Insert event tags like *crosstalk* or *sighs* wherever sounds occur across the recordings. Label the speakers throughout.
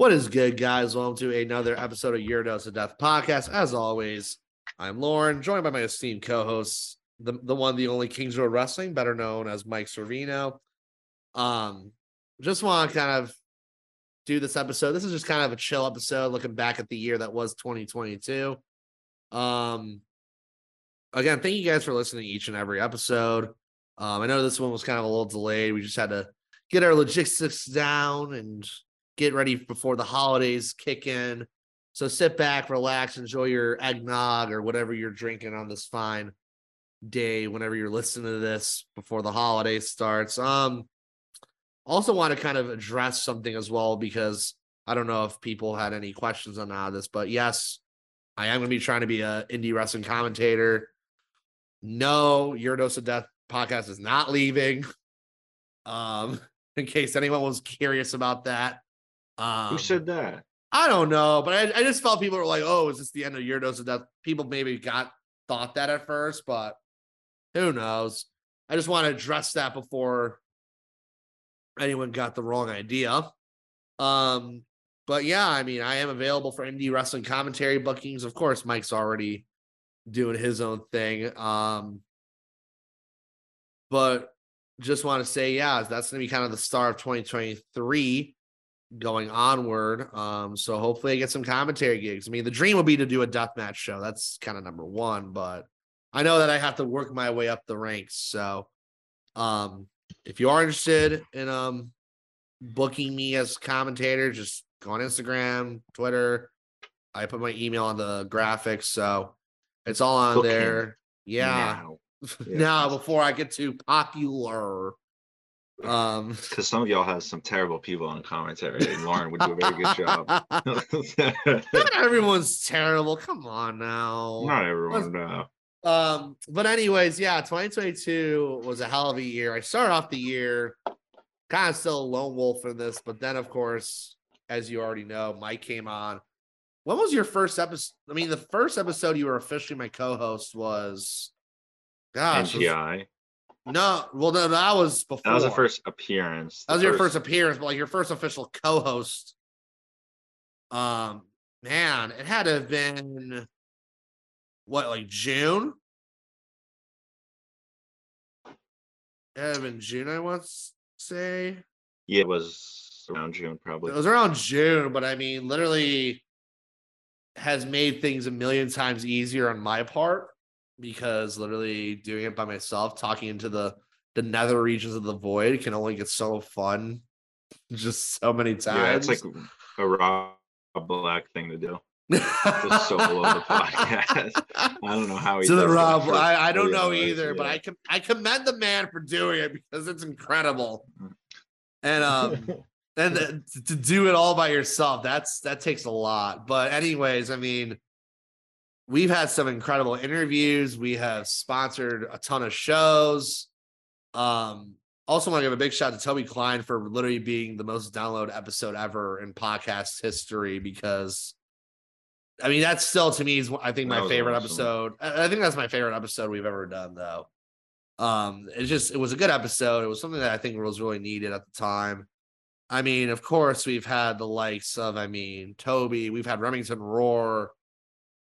Speaker 1: What is good, guys? Welcome to another episode of Your Dose of Death podcast. As always, I'm Lauren, joined by my esteemed co-hosts, the, the one, the only Kings Road Wrestling, better known as Mike Servino. Um, just want to kind of do this episode. This is just kind of a chill episode, looking back at the year that was 2022. Um, again, thank you guys for listening each and every episode. Um, I know this one was kind of a little delayed. We just had to get our logistics down and get ready before the holidays kick in. So sit back, relax, enjoy your eggnog or whatever you're drinking on this fine day whenever you're listening to this before the holiday starts. Um also want to kind of address something as well because I don't know if people had any questions on all this, but yes, I am going to be trying to be a indie wrestling commentator. No, Your Dose of Death podcast is not leaving. Um, *laughs* in case anyone was curious about that. Um,
Speaker 2: Who said that?
Speaker 1: I don't know, but I, I just felt people were like, "Oh, is this the end of your dose of death?" People maybe got thought that at first, but who knows? I just want to address that before anyone got the wrong idea. Um, but yeah, I mean, I am available for indie wrestling commentary bookings. Of course, Mike's already doing his own thing. Um, but just want to say, yeah, that's going to be kind of the start of 2023 going onward. Um, so hopefully I get some commentary gigs. I mean, the dream would be to do a death match show. That's kind of number one, but I know that I have to work my way up the ranks. So um if you are interested in um booking me as commentator, just go on Instagram, Twitter. I put my email on the graphics, so it's all on
Speaker 2: Booking
Speaker 1: there. Yeah.
Speaker 2: Now. *laughs*
Speaker 1: now before I get too popular. Um *laughs*
Speaker 2: Because some of y'all has some terrible people on commentary. And Lauren would do a very good job. *laughs*
Speaker 1: Not everyone's terrible. Come on now.
Speaker 2: Not everyone, no.
Speaker 1: Um, but anyways, yeah, 2022 was a hell of a year. I started off the year kind of still a lone wolf in this, but then of course, as you already know, Mike came on. When was your first episode? I mean, the first episode you were officially my co-host was gosh, was-
Speaker 2: NGI.
Speaker 1: No, well, no, that was before.
Speaker 2: That was the first appearance.
Speaker 1: That was
Speaker 2: The
Speaker 1: your first appearance, but like your first official co-host. Um, man, it had to have been what, like June? It had to have been June, I want to say.
Speaker 2: Yeah, it was around June, probably.
Speaker 1: It was around June, but I mean, literally has made things a million times easier on my part because literally doing it by myself, talking into the the nether regions of the void can only get so fun just so many times.
Speaker 2: yeah, it's like a Rob Black thing to do. Just solo *laughs* the podcast. I don't know how he
Speaker 1: to the Rob, I, I don't know either, but. I com- I commend the man for doing it because it's incredible.
Speaker 2: Mm.
Speaker 1: And um *laughs* and to do it all by yourself, that's that takes a lot. But anyways, I mean, we've had some incredible interviews. We have sponsored a ton of shows. Um, also want to give a big shout out to Toby Klein for literally being the most downloaded episode ever in podcast history because I mean that's still to me is I think my favorite
Speaker 2: awesome.
Speaker 1: episode. I I think that's my favorite episode we've ever done though. Um, it's just it was a good episode. It was something that I think was really needed at the time. I mean, of course, we've had the likes of, I mean, Toby, we've had Remington Roar.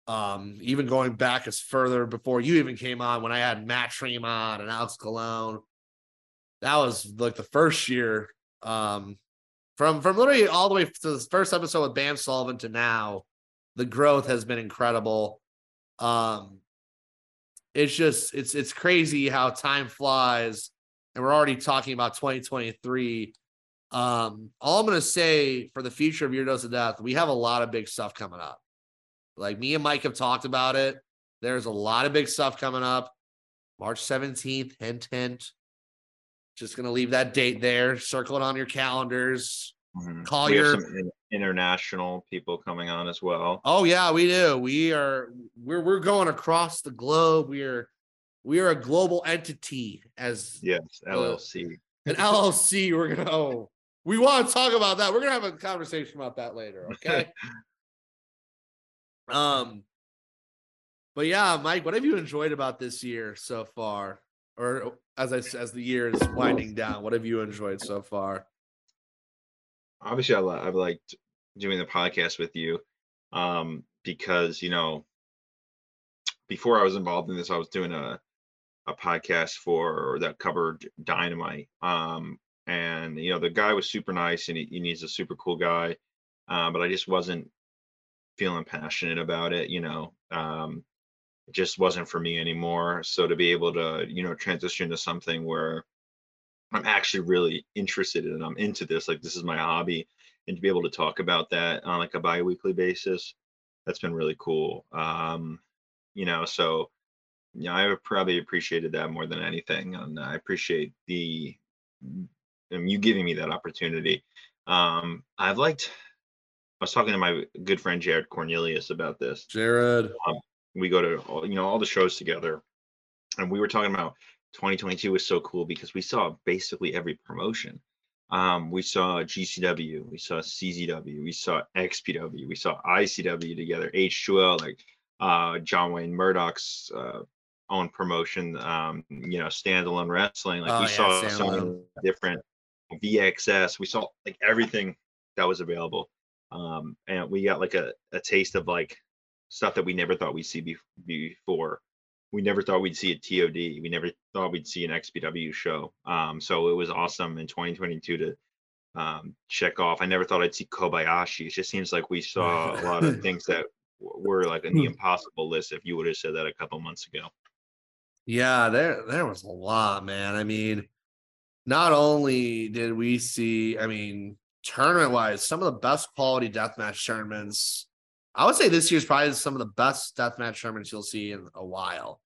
Speaker 1: Um, even going back as further before you even came on when I had Matt Tremont and Alex Colon. That was like the first year. Um, from from literally all the way to the first episode with Bam Sullivan to now, the growth has been incredible. Um, it's just it's it's crazy how time flies, and we're already talking about 2023. Um, all I'm gonna say for the future of Your Dose of Death, we have a lot of big stuff coming up. Like me and Mike have talked about it. There's a lot of big stuff coming up. March 17th, hint, hint. Just gonna leave that date there. Circle it on your calendars.
Speaker 2: Mhm. We have
Speaker 1: Collier.
Speaker 2: some international people coming on as well.
Speaker 1: Oh yeah, we do. We are we're we're going across the globe. We are we are a global entity as
Speaker 2: Yes, LLC.
Speaker 1: an LLC. We're gonna oh, we want to talk about that. We're gonna have a conversation about that later. Okay. *laughs* um, but yeah, Mike, what have you enjoyed about this year so far? Or as I as the year is winding down, what have you enjoyed so far?
Speaker 2: Obviously, I li- I've liked doing the podcast with you um, because you know before I was involved in this, I was doing a a podcast for that covered Dynamite, um, and you know the guy was super nice and he, and he's a super cool guy, uh, but I just wasn't feeling passionate about it. You know, um, it just wasn't for me anymore. So to be able to you know transition to something where I'm actually really interested in, and I'm into this, like this is my hobby, and to be able to talk about that on like a bi-weekly basis, that's been really cool. Um, you know, so yeah, I have probably appreciated that more than anything, and I appreciate the um, you giving me that opportunity. Um, I've liked. I was talking to my good friend Jared Cornelius about this.
Speaker 1: Jared.
Speaker 2: We go to all, you know all the shows together, and we were talking about 2022 was so cool because we saw basically every promotion. Um, we saw GCW, we saw CZW, we saw XPW, we saw ICW together, H2L, like uh, John Wayne Murdoch's uh, own promotion, um, you know, standalone wrestling. Like
Speaker 1: Oh,
Speaker 2: we
Speaker 1: yeah,
Speaker 2: saw so many different VXS. We saw like everything that was available, um, and we got like a, a taste of like stuff that we never thought we'd see bef- before. We never thought we'd see a TOD. We never thought we'd see an XPW show. Um, so it was awesome in 2022 to um, check off. I never thought I'd see Kobayashi. It just seems like we *laughs* saw a lot of things that were like in the impossible list if you would have said that a couple months ago.
Speaker 1: Yeah, there there was a lot, man. I mean, not only did we see, I mean, tournament wise, some of the best quality deathmatch tournaments. I would say this year's probably some of the best deathmatch tournaments you'll see in a while.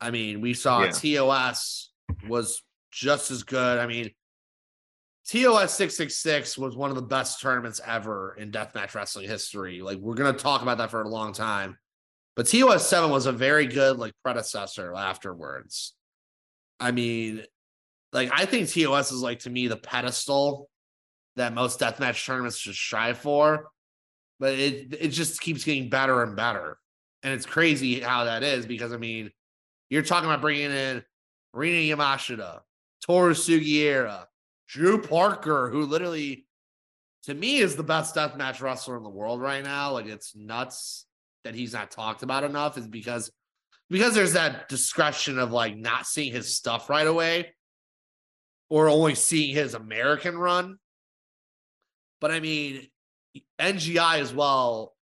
Speaker 1: I mean, we saw
Speaker 2: Yeah.
Speaker 1: TOS was just as good. I mean, TOS 666 was one of the best tournaments ever in deathmatch wrestling history. Like, we're going to talk about that for a long time. But TOS 7 was a very good like predecessor afterwards. I mean, like I think TOS is like to me the pedestal that most deathmatch tournaments should strive for. But it it just keeps getting better and better. And it's crazy how that is because I mean, you're talking about bringing in Rina Yamashita, Toru Sugiura, Drew Parker, who literally to me is the best deathmatch wrestler in the world right now. Like it's nuts that he's not talked about enough is because because there's that discretion of like not seeing his stuff right away or only seeing his American run. But I mean, NGI as well.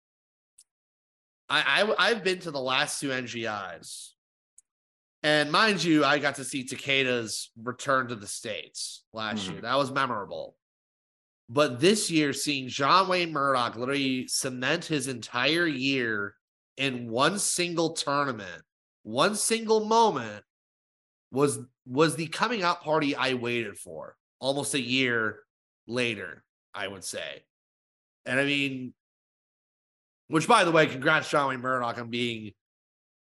Speaker 1: I, I I've been to the last two NGIs. And mind you, I got to see Takeda's return to the States last
Speaker 2: Mhm.
Speaker 1: year. That was memorable. But this year, seeing John Wayne Murdoch literally cement his entire year in one single tournament, one single moment was was the coming out party I waited for almost a year later, I would say. And I mean, which by the way, congrats, John Wayne Murdoch, on being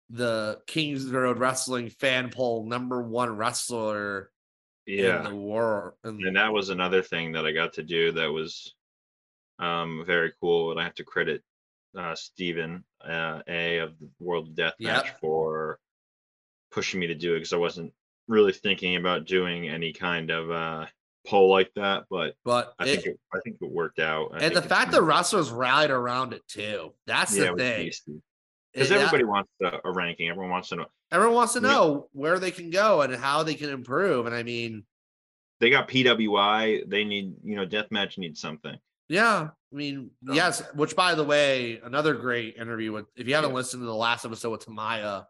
Speaker 1: the Kings Road Wrestling fan poll number one wrestler
Speaker 2: Yeah.
Speaker 1: in the world.
Speaker 2: and that was another thing that I got to do that was um, very cool. And I have to credit uh, Stephen uh, A of the World of Deathmatch
Speaker 1: Yep.
Speaker 2: for pushing me to do it because I wasn't really thinking about doing any kind of uh, poll like that. But
Speaker 1: but
Speaker 2: I
Speaker 1: it-
Speaker 2: think it, I think it worked out. I
Speaker 1: and the fact that wrestlers rallied around it too. That's
Speaker 2: yeah,
Speaker 1: the thing.
Speaker 2: because
Speaker 1: It- that-
Speaker 2: everybody wants a, a ranking. Everyone wants to know.
Speaker 1: everyone wants to
Speaker 2: Yeah.
Speaker 1: know where they can go and how they can improve. And I mean,
Speaker 2: They got PWI. They need you know deathmatch needs something.
Speaker 1: Yeah, I mean,
Speaker 2: So-
Speaker 1: yes. Which, by the way, another great interview with. If you haven't
Speaker 2: Yeah.
Speaker 1: listened to the last episode with Tamaya,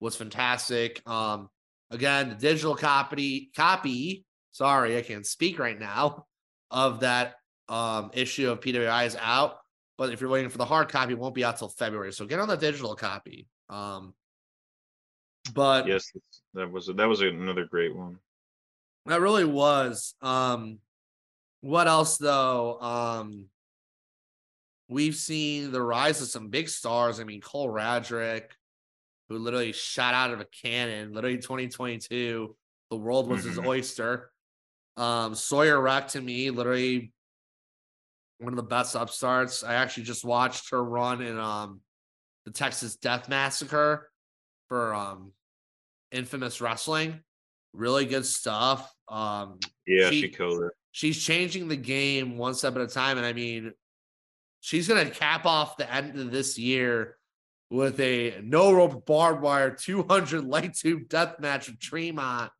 Speaker 1: was fantastic. Um, again, the digital copy copy. Sorry, I can't speak right now. *laughs* Of that um issue of PWI is out, but if you're waiting for the hard copy, it won't be out till February. So get on the digital copy. Um, but
Speaker 2: Yes, that was that was another great one.
Speaker 1: That really was. Um, What else though? Um we've seen the rise of some big stars. I mean, Cole Radrick, who literally shot out of a cannon, literally 2022. The world was his
Speaker 2: Mhm.
Speaker 1: oyster. Um, Sawyer Wreck to me, literally one of the best upstarts. I actually just watched her run in um the Texas Death Massacre for um infamous wrestling. Really good stuff. Um
Speaker 2: Yeah,
Speaker 1: She-
Speaker 2: she killed it.
Speaker 1: she's changing the game one step at a time. And I mean, she's gonna cap off the end of this year with a no rope barbed wire 200 light tube death match with Tremont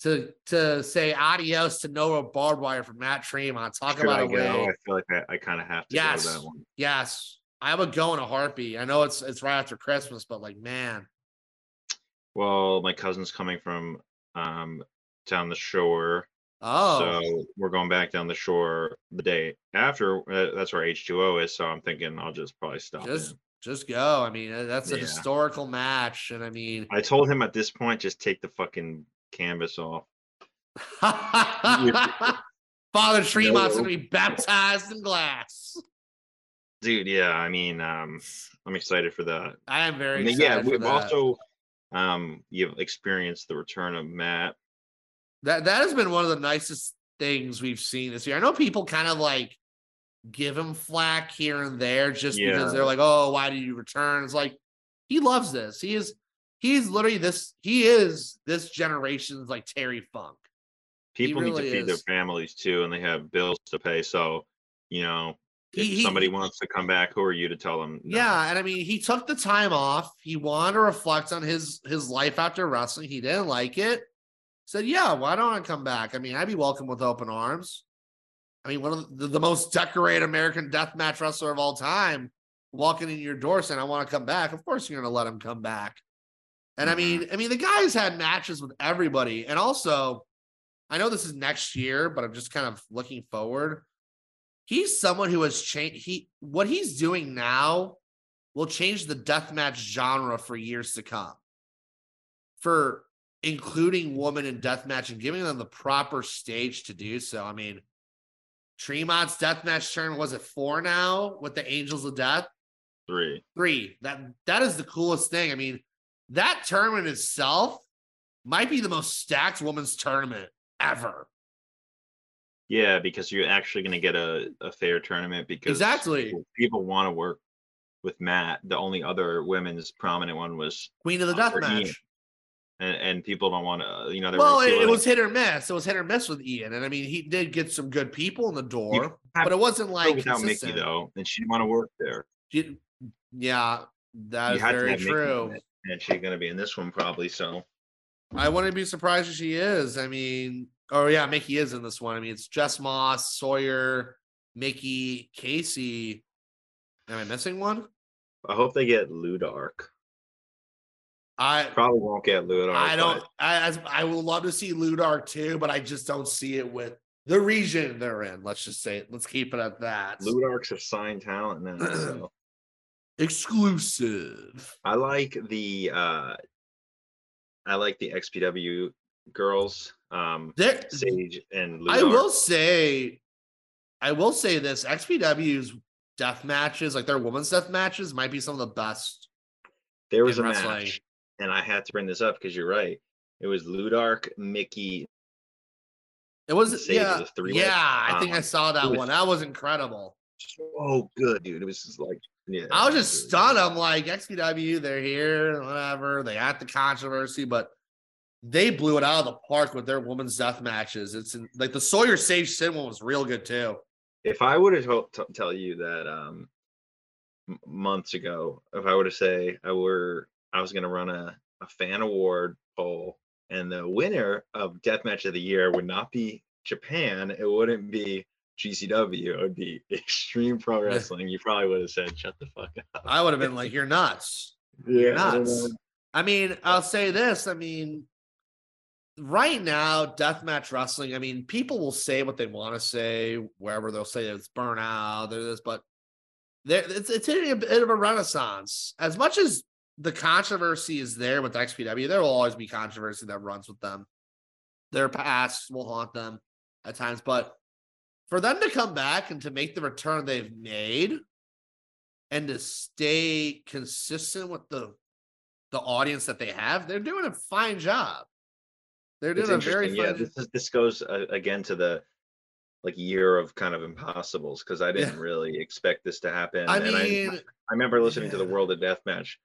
Speaker 1: to to say adios to no rope barbed wire from Matt Tremont. Talk about
Speaker 2: I
Speaker 1: a way.
Speaker 2: I feel like I, I kind of have to go
Speaker 1: Yes.
Speaker 2: to that one.
Speaker 1: Yes, I would go in a heartbeat. I know it's it's right after Christmas, but like, man,
Speaker 2: Well, my cousin's coming from um down the shore,
Speaker 1: oh,
Speaker 2: so we're going back down the shore the day after. Uh, that's where H two O is, so I'm thinking I'll just probably stop.
Speaker 1: just
Speaker 2: in.
Speaker 1: just go. I mean, that's a
Speaker 2: Yeah.
Speaker 1: historical match, and I mean,
Speaker 2: I told him at this point, just take the fucking canvas off. *laughs*
Speaker 1: Father Tremont's
Speaker 2: No.
Speaker 1: gonna be baptized in glass.
Speaker 2: Dude, yeah, I mean, um, I'm excited for that.
Speaker 1: I am very
Speaker 2: I mean,
Speaker 1: excited.
Speaker 2: yeah, we've
Speaker 1: that.
Speaker 2: also um you've experienced the return of Matt.
Speaker 1: that that has been one of the nicest things we've seen this year. I know people kind of like give him flack here and there just because they're like, "Oh, why did you return?" It's like he loves this. He is he's literally this. He is this generation's like Terry Funk.
Speaker 2: People need
Speaker 1: really
Speaker 2: to feed
Speaker 1: is.
Speaker 2: their families too, and they have bills to pay. So, you know, if
Speaker 1: He- he-
Speaker 2: somebody wants to come back, who are you to tell them? no?
Speaker 1: Yeah, and I mean, he took the time off. He wanted to reflect on his his life after wrestling. He didn't like it. Said, "Yeah, why don't I come back? I mean, I'd be welcome with open arms." I mean, one of the, the most decorated American death match wrestler of all time, walking in your door saying, "I want to come back." Of course, you're going to let him come back. And I mean, I mean, the guy's had matches with everybody, and also, I know this is next year, but I'm just kind of looking forward. He's someone who has changed he what he's doing now will change the deathmatch genre for years to come. For including women in deathmatch and giving them the proper stage to do so. I mean tremont's deathmatch turn was it four now with the angels of death?
Speaker 2: Three.
Speaker 1: three. That that is the coolest thing. I mean that tournament itself might be the most stacked women's tournament ever
Speaker 2: Yeah, because you're actually going to get a, a fair tournament because
Speaker 1: Exactly.
Speaker 2: people, people want to work with Matt. The only other women's prominent one was,
Speaker 1: queen of the
Speaker 2: Uh, for
Speaker 1: deathmatch
Speaker 2: Ian. and, and people don't want to, you know,
Speaker 1: well, it, it was hit or miss. It was hit or miss with Ian, and I mean, he did get some good people in the door, but it wasn't like
Speaker 2: without
Speaker 1: Mickie
Speaker 2: though, and she didn't want to work there.
Speaker 1: Yeah, that
Speaker 2: You
Speaker 1: is very true.
Speaker 2: And she's going to be in this one probably. So
Speaker 1: I wouldn't be surprised if she is. I mean, oh yeah, Mickie is in this one. I mean, it's Jess Moss, Sawyer, Mickie, Casey. Am I missing one?
Speaker 2: I hope they get Ludark.
Speaker 1: I
Speaker 2: Probably won't get Ludark.
Speaker 1: I don't.
Speaker 2: but
Speaker 1: I as- I would love to see Ludark too, but I just don't see it with the region they're in. Let's just say, let's keep it at that.
Speaker 2: Ludark's a signed talent now. So. *clears throat*
Speaker 1: Exclusive.
Speaker 2: I like the uh I like the XPW girls, um
Speaker 1: There,
Speaker 2: Sage and Ludark.
Speaker 1: I will say, I will say this: XPW's death matches, like their women's death matches, might be some of the best.
Speaker 2: there was a
Speaker 1: wrestling.
Speaker 2: match, and I had to bring this up because you're right. It was Ludark, Mickie.
Speaker 1: It was, yeah, yeah. I think I
Speaker 2: Um,
Speaker 1: saw that one. That was incredible.
Speaker 2: So good, dude. It was just like yeah.
Speaker 1: I was just stunned. I'm like, XPW, they're here, whatever. They had the controversy, but they blew it out of the park with their women's death matches. It's in, like the Sawyer Sage Sin one was real good too.
Speaker 2: If I would have told t- tell you that um months ago, if I would have say I were I was gonna run a, a fan award poll and the winner of deathmatch of the year would not be Japan, it wouldn't be GCW, it would be *laughs* Extreme Pro Wrestling. You probably would have said, "Shut the fuck up."
Speaker 1: I would have been like, *laughs* you're nuts.
Speaker 2: Yeah,
Speaker 1: You're
Speaker 2: I
Speaker 1: nuts.
Speaker 2: know.
Speaker 1: I mean, I'll say this. I mean, right now, deathmatch wrestling, I mean, people will say what they want to say, wherever they'll say it's burnout, they're this, but there it's it's hitting a bit of a renaissance. As much as the controversy is there with XPW, there will always be controversy that runs with them. Their past will haunt them at times, but for them to come back and to make the return they've made and to stay consistent with the the audience that they have, they're doing a fine job. They're
Speaker 2: It's
Speaker 1: doing a very
Speaker 2: Yeah, this is, this goes uh, again to the like year of kind of impossibles because I didn't really expect this to happen.
Speaker 1: I
Speaker 2: and
Speaker 1: mean,
Speaker 2: I, I remember listening to the. World of Deathmatch.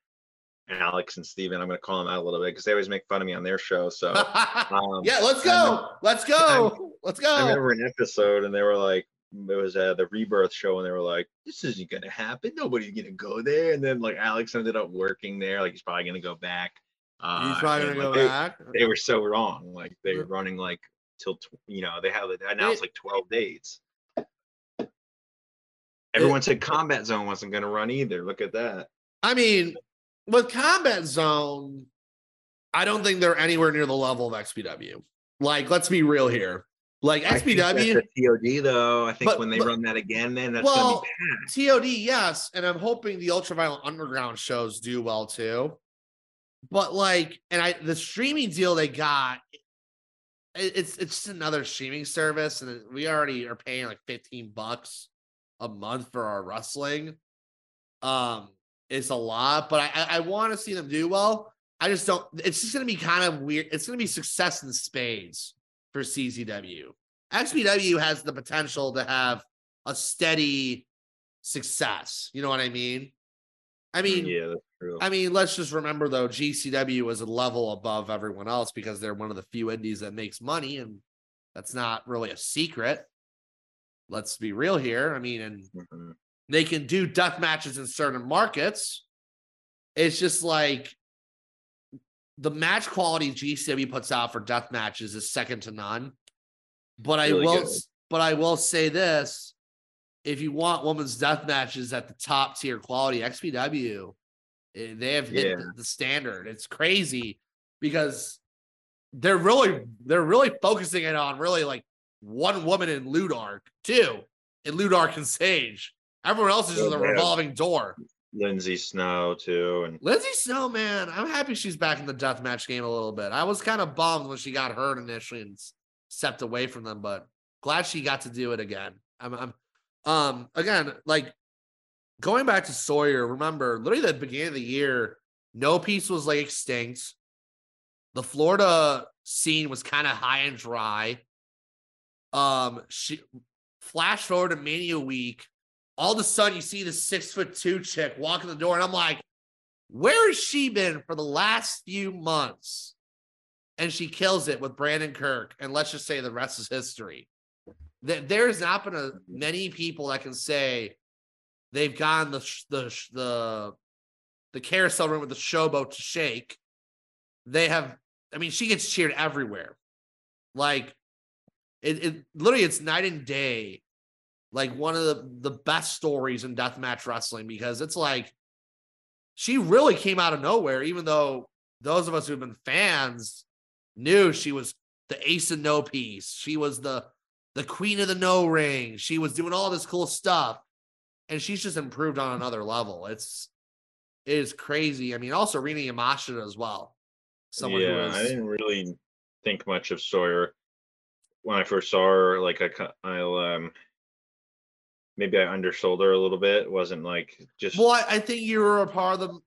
Speaker 2: Alex and Steven, I'm going to call them out a little bit because they always make fun of me on their show. So *laughs* um,
Speaker 1: yeah, let's go. Let's go. Let's go.
Speaker 2: I remember an episode and they were like, it was uh, the rebirth show and they were like, this isn't going to happen. Nobody's going to go there. And then like Alex ended up working there. Like he's probably going to go back. Uh,
Speaker 1: He's probably gonna
Speaker 2: like,
Speaker 1: go
Speaker 2: they-
Speaker 1: back.
Speaker 2: They, were so wrong. Like they were running like till, tw- you know, they have it now. It's like 12 dates. Everyone said Combat Zone wasn't going to run either. Look at that.
Speaker 1: I mean, with Combat Zone, I don't think they're anywhere near the level of XPW. Like, let's be real here. Like
Speaker 2: I think that's
Speaker 1: XPW,
Speaker 2: TOD though. I think
Speaker 1: But-
Speaker 2: when they
Speaker 1: but-
Speaker 2: run that again, then that's
Speaker 1: Well,
Speaker 2: gonna be packed.
Speaker 1: TOD, yes, and I'm hoping the Ultraviolent Underground shows do well too. But like, and I the streaming deal they got, it- it's it's just another streaming service, and we already are paying like 15 bucks a month for our wrestling. Um, it's a lot, but I I, want to see them do well. I just don't. It's just gonna be kind of weird. It's gonna be success in spades for CZW. XPW has the potential to have a steady success. You know what I mean? I mean,
Speaker 2: yeah, that's true.
Speaker 1: I mean, let's just remember though, GCW is a level above everyone else because they're one of the few indies that makes money, and that's not really a secret. Let's be real here. I mean, and
Speaker 2: Mhm.
Speaker 1: They can do death matches in certain markets. It's just like the match quality GCW puts out for death matches is second to none. But I will,
Speaker 2: good.
Speaker 1: but I will say this: if you want women's death matches at the top tier quality, XPW, eh, they have hit
Speaker 2: Yeah.
Speaker 1: the, standard. It's crazy because they're really they're really focusing it on really like one woman in Ludark, two in Ludark and Sage. Everyone else is just a revolving door.
Speaker 2: Lindsay Snow too, and
Speaker 1: Lindsay Snow, man, I'm happy she's back in the deathmatch game a little bit. I was kind of bummed when she got hurt initially and stepped away from them, but glad she got to do it again. I'm, I'm um again like going back to Sawyer. Remember, literally the beginning of the year, No Peace was like extinct. The Florida scene was kind of high and dry. Um, she flash forward to Mania Week. All of a sudden, you see the six foot two chick walking the door, and I'm like, where has she been for the last few months? And she kills it with Brandon Kirk. And let's just say the rest is history. Th- There's not been a, many people that can say they've gotten the the the the carousel room with the showboat to shake. They have. I mean, she gets cheered everywhere. Like it, it literally, it's night and day. Like one of the the best stories in deathmatch wrestling because it's like she really came out of nowhere, even though those of us who've been fans knew she was the ace of No Peace. She was the the queen of the no ring. She was doing all this cool stuff. And she's just improved on another level. It's it is crazy. I mean, also Rina Yamashita as well. Someone
Speaker 2: yeah,
Speaker 1: who
Speaker 2: I didn't really think much of Sawyer when I first saw her. Like I, I'll um, maybe I undersold her a little bit. It wasn't like just
Speaker 1: Well, I, I think you were a part of them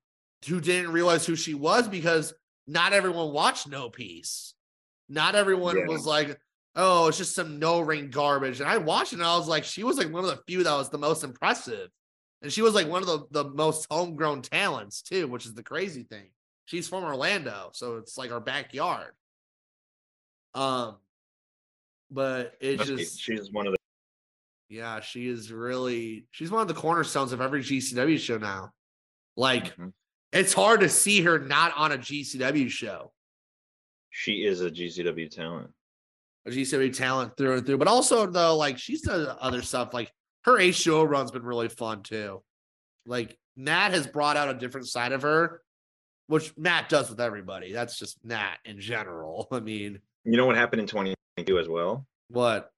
Speaker 1: who didn't realize who she was because not everyone watched No Peace. Not everyone
Speaker 2: Yeah.
Speaker 1: was like, oh, it's just some no ring garbage. And I watched it and I was like, she was like one of the few that was the most impressive. And she was like one of the, the most homegrown talents too, which is the crazy thing. She's from Orlando, so it's like our backyard. Um, but it just
Speaker 2: she's one of the
Speaker 1: yeah, she is really she's one of the cornerstones of every GCW show now. Like
Speaker 2: Mhm.
Speaker 1: it's hard to see her not on a GCW show.
Speaker 2: she is a GCW talent.
Speaker 1: A GCW talent through and through. But also though, like she's done other stuff. Like her H2O run's been really fun too. Like Matt has brought out a different side of her, which Matt does with everybody. That's just Matt in general. *laughs* I mean,
Speaker 2: You know what happened in 2022 as well?
Speaker 1: what?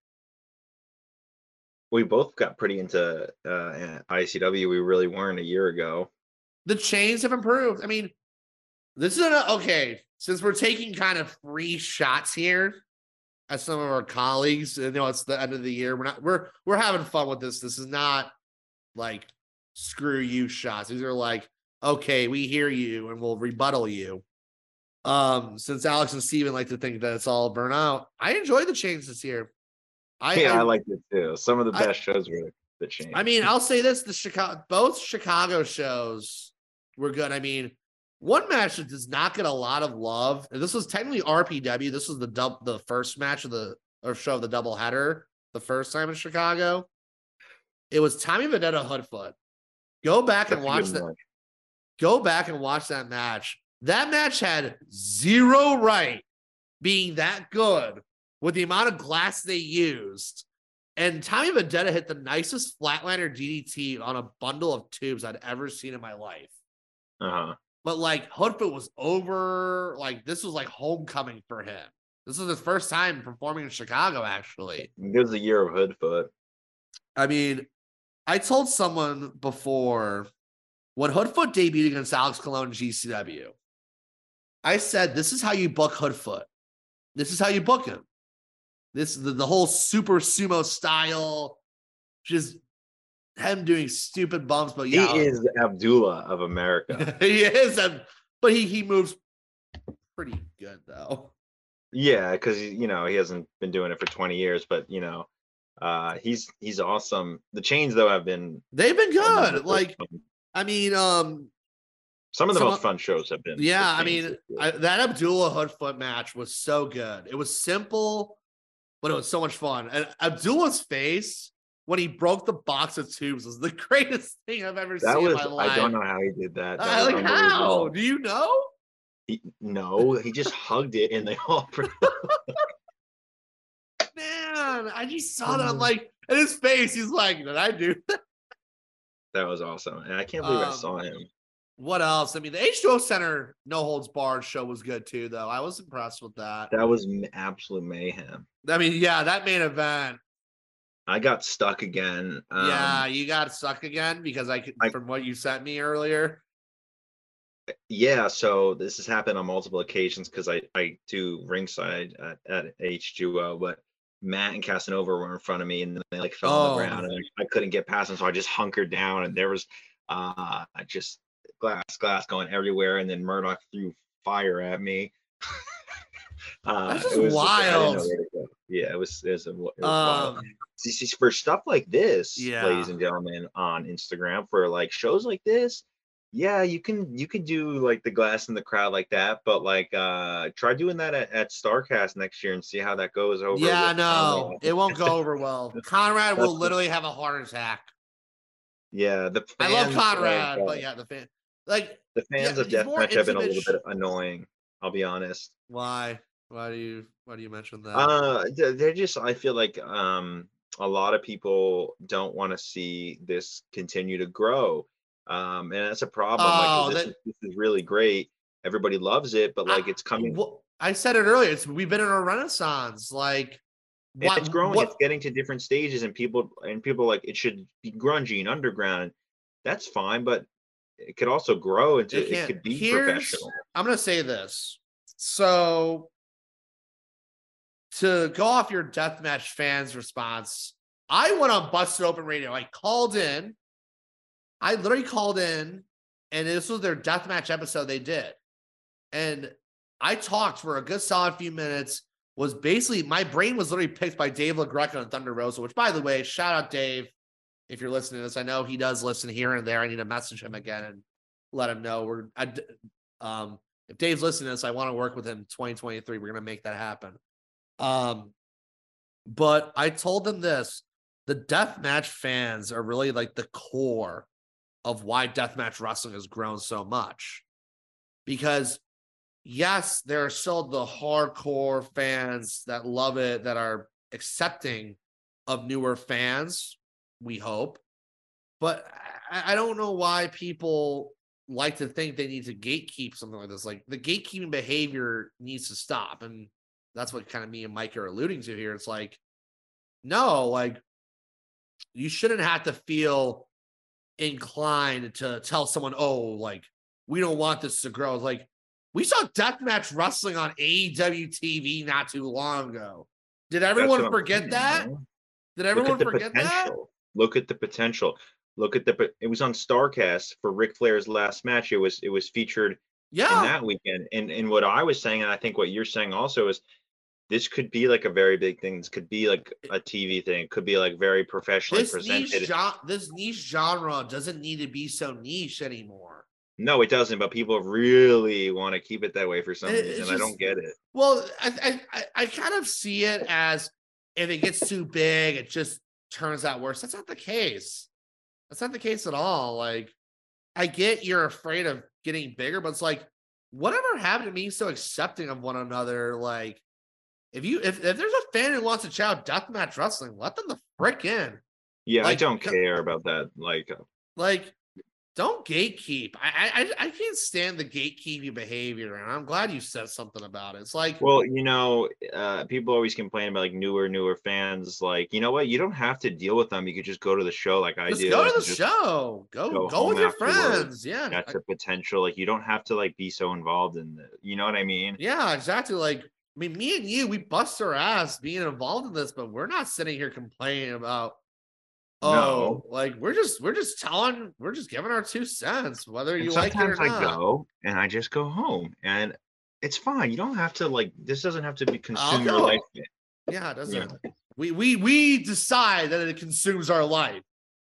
Speaker 2: We both got pretty into uh, ICW. We really weren't a year ago.
Speaker 1: the chains have improved. I mean, this is okay. Since we're taking kind of free shots here, as some of our colleagues. You know, it's the end of the year. We're not we're we're having fun with this. This is not like screw you shots. These are like, okay, we hear you and we'll rebuttal you. Um, since Alex and Steven like to think that it's all burnout, I enjoy the chains this year. I
Speaker 2: yeah,
Speaker 1: I,
Speaker 2: I liked it too. Some of the
Speaker 1: I-
Speaker 2: best shows were the change.
Speaker 1: I mean, I'll say this: the Chicago, both Chicago shows were good. I mean, one match that does not get a lot of love. and This was technically RPW. This was the dub, the first match of the or show of the double header, the first time in Chicago. It was Tommy Vendetta Hoodfoot. Go back
Speaker 2: That's
Speaker 1: and watch that. Go back and watch that match. That match had zero right being that good with the amount of glass they used. And Tommy Vendetta hit the nicest flatliner DDT on a bundle of tubes I'd ever seen in my life.
Speaker 2: Uh-huh.
Speaker 1: But like Hoodfoot was over, like this was like homecoming for him. This was his first time performing in Chicago, actually.
Speaker 2: It was the year of Hoodfoot.
Speaker 1: I mean, I told someone before when Hoodfoot debuted against Alex Colon in GCW, I said, This is how you book Hoodfoot. This is how you book him. This the, the whole super sumo style, just him doing stupid bumps, but yeah,
Speaker 2: He is Abdullah of America. *laughs*
Speaker 1: he is, but he he moves pretty good though.
Speaker 2: yeah, because you know he hasn't been doing it for 20 years, but you know, uh, he's he's awesome. The chains though have been
Speaker 1: They've been
Speaker 2: some of the
Speaker 1: good. Like,
Speaker 2: fun-
Speaker 1: I mean, um,
Speaker 2: some of the
Speaker 1: some
Speaker 2: most
Speaker 1: of-
Speaker 2: fun shows have been.
Speaker 1: Yeah, I mean. I, that Abdullah Hoodfoot match was so good. It was simple, but it was so much fun. And Abdullah's face when he broke the box of tubes was the *laughs* greatest thing I've ever
Speaker 2: that
Speaker 1: seen
Speaker 2: was
Speaker 1: in my life.
Speaker 2: I don't know how he did that. That
Speaker 1: I, like how? Do you know?
Speaker 2: He, no, he just hugged it and they all.
Speaker 1: Man, I just saw that. I'm like, in his face, he's like, "Did I do that?"
Speaker 2: that was awesome, and I can't believe I
Speaker 1: Um,
Speaker 2: saw him.
Speaker 1: What else? I mean, the H2O Center No Holds Barred show was good too, though. I was impressed with that.
Speaker 2: That was absolute mayhem.
Speaker 1: I mean, yeah, that main event.
Speaker 2: I got stuck again. Um,
Speaker 1: yeah, you got stuck again because I could,
Speaker 2: I-
Speaker 1: from what you sent me earlier.
Speaker 2: yeah so this has happened on multiple occasions because i i do ringside at, at h2o but matt and casanova were in front of me and then they like fell on
Speaker 1: Oh.
Speaker 2: the ground and I, I couldn't get past them so i just hunkered down and there was uh just glass glass going everywhere and then murdoch threw fire at me *laughs* uh it was I didn't know
Speaker 1: wild.
Speaker 2: yeah it was it was, it was
Speaker 1: Um,
Speaker 2: wild. For stuff like this
Speaker 1: Yeah.
Speaker 2: ladies and gentlemen on instagram for like shows like this yeah you can you can do like the glass in the crowd like that but like uh try doing that at, at starcast next year and see how that goes over
Speaker 1: yeah, no,
Speaker 2: Conrad.
Speaker 1: it won't go over well. *laughs* Conrad will literally have a heart attack.
Speaker 2: yeah the
Speaker 1: I love
Speaker 2: of,
Speaker 1: Conrad,
Speaker 2: uh,
Speaker 1: but yeah, the fan, like,
Speaker 2: the fans
Speaker 1: yeah,
Speaker 2: of deathmatch have been a little bit annoying i'll be honest
Speaker 1: why? Why do you? Why do you mention that?
Speaker 2: uh they're just i feel like um a lot of people don't want to see this continue to grow um and that's a problem
Speaker 1: Oh,
Speaker 2: like this,
Speaker 1: that-
Speaker 2: is, this is really great everybody loves it but like
Speaker 1: I-
Speaker 2: it's coming
Speaker 1: Well, I said it earlier. It's we've been in a renaissance. Like, what-
Speaker 2: it's growing
Speaker 1: what-
Speaker 2: it's getting to different stages and people and people like it should be grungy and underground that's fine but it could also grow into
Speaker 1: It
Speaker 2: it, could be
Speaker 1: here's-
Speaker 2: professional
Speaker 1: I'm gonna say this. So to go off your deathmatch fans response, I went on Busted Open Radio. I called in. I literally called in, and this was their deathmatch episode they did. And I talked for a good solid few minutes. Was basically my brain was literally picked by Dave LaGreca and Thunder Rosa, which by the way, shout out Dave if you're listening to this. I know he does listen here and there. I need to message him again and let him know we're I, um if Dave's listening to this, I want to work with him 2023. We're gonna make that happen. Um, but I told them this: the deathmatch fans are really like the core of why deathmatch wrestling has grown so much. Because yes, there are still the hardcore fans that love it, that are accepting of newer fans, we hope. But I, I don't know why people like to think they need to gatekeep something like this. Like the gatekeeping behavior needs to stop. And that's what kind of me and Mike are alluding to here. It's like, no, like you shouldn't have to feel inclined to tell someone, oh, like we don't want this to grow. It's like we saw deathmatch wrestling on AEW TV not too long ago. Did everyone forget that? Did everyone forget that?
Speaker 2: potential. Look at the potential. Look at the. It was on Starcast for Ric Flair's last match. It was it was featured in
Speaker 1: Yeah.
Speaker 2: that weekend. And and what I was saying, and I think what you're saying also is, this could be like a very big thing. This could be like a TV thing. It could be like very professionally
Speaker 1: This niche,
Speaker 2: presented.
Speaker 1: this niche genre doesn't need to be so niche anymore.
Speaker 2: No, it doesn't. But people really want to keep it that way for some
Speaker 1: It-
Speaker 2: reason. I don't get it.
Speaker 1: Well, I, I I I kind of see it as if it gets too big, it just turns out worse. That's not the case. That's not the case at all. Like, I get you're afraid of getting bigger, but it's like, whatever happened to being so accepting of one another? Like, if you if, if there's a fan who wants to shout deathmatch wrestling, let them the frick in.
Speaker 2: Yeah,
Speaker 1: Like,
Speaker 2: I don't care about that. Like, uh,
Speaker 1: Like, don't gatekeep. I I I- I can't stand the gatekeeping behavior, and I'm glad you said something about it. It's like,
Speaker 2: well, you know, uh, people always complain about like newer, newer fans. Like, you know what? You don't have to deal with them. You could just go to the show, like I
Speaker 1: Let's
Speaker 2: do.
Speaker 1: go to the
Speaker 2: just-
Speaker 1: show. Go
Speaker 2: go
Speaker 1: go, with your friends. Yeah.
Speaker 2: That's
Speaker 1: I-
Speaker 2: a potential. Like, you don't have to like be so involved in the. You know what I mean?
Speaker 1: yeah, exactly. Like, I mean, me and you, we bust our ass being involved in this, but we're not sitting here complaining about oh,
Speaker 2: No.
Speaker 1: like we're just we're just telling, we're just giving our two cents, whether
Speaker 2: And
Speaker 1: you like it or
Speaker 2: sometimes I go and I just go home, and it's fine. You don't have to like. This doesn't have to be consume your life.
Speaker 1: Yeah, it doesn't. We we we decide that it consumes our life.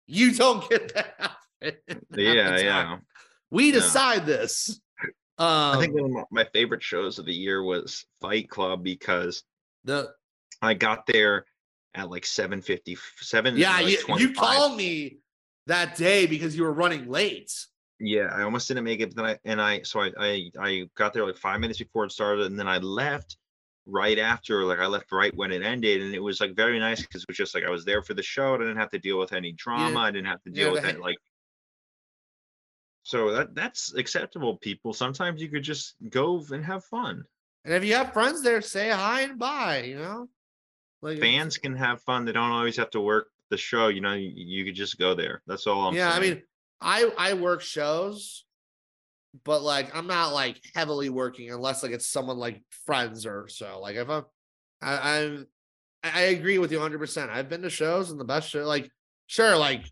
Speaker 1: You don't *laughs* get that.
Speaker 2: Yeah, yeah.
Speaker 1: We
Speaker 2: Yeah.
Speaker 1: decide this. Um,
Speaker 2: I think one of my- my favorite shows of the year was Fight Club because
Speaker 1: the
Speaker 2: I got there at like 7:50 7
Speaker 1: yeah,
Speaker 2: like
Speaker 1: you, you called me that day because you were running late.
Speaker 2: Yeah, I almost didn't make it, but then I and I so I I I got there like 5 minutes before it started and then I left right after like I left right when it ended and it was like very nice because it was just like I was there for the show. I didn't have to deal with any drama. I didn't have to deal
Speaker 1: yeah,
Speaker 2: with
Speaker 1: the
Speaker 2: it like so that that's acceptable people. Sometimes you could just go and have fun.
Speaker 1: And if you have friends there, say hi and bye. You know, like
Speaker 2: Fans can have fun. They don't always have to work the show, you know, you, you could just go there. That's all I'm
Speaker 1: yeah,
Speaker 2: saying.
Speaker 1: I mean, I I work shows, but like I'm not like heavily working unless like it's someone like friends or so. Like if I'm, I, I'm, I I agree with you 100. percent I've been to shows and the best show, like sure, like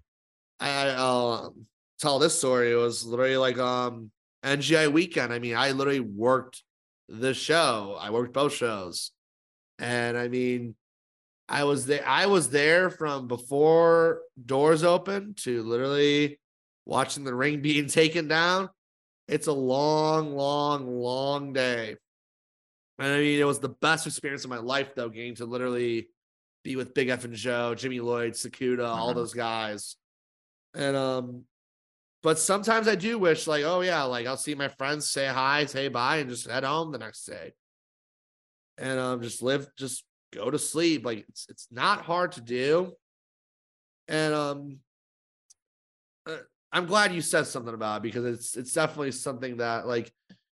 Speaker 1: I I'll um, tell this story. It was literally like um NGI weekend. I mean, I literally worked the show. I worked both shows, and I mean. I was there. I was there from before doors open to literally watching the ring *laughs* being taken down. It's a long, long, long day. And I mean, it was the best experience of my life, though, getting to literally be with Big F'n Joe, Jimmy Lloyd, Sakuda, all
Speaker 2: Mhm.
Speaker 1: those guys. And um, but sometimes I do wish, like, oh yeah, like I'll see my friends, say hi, say bye, and just head home the next day. And um, just live, just go to sleep. Like it's it's not hard to do. And um, uh, I'm glad you said something about it because it's it's definitely something that like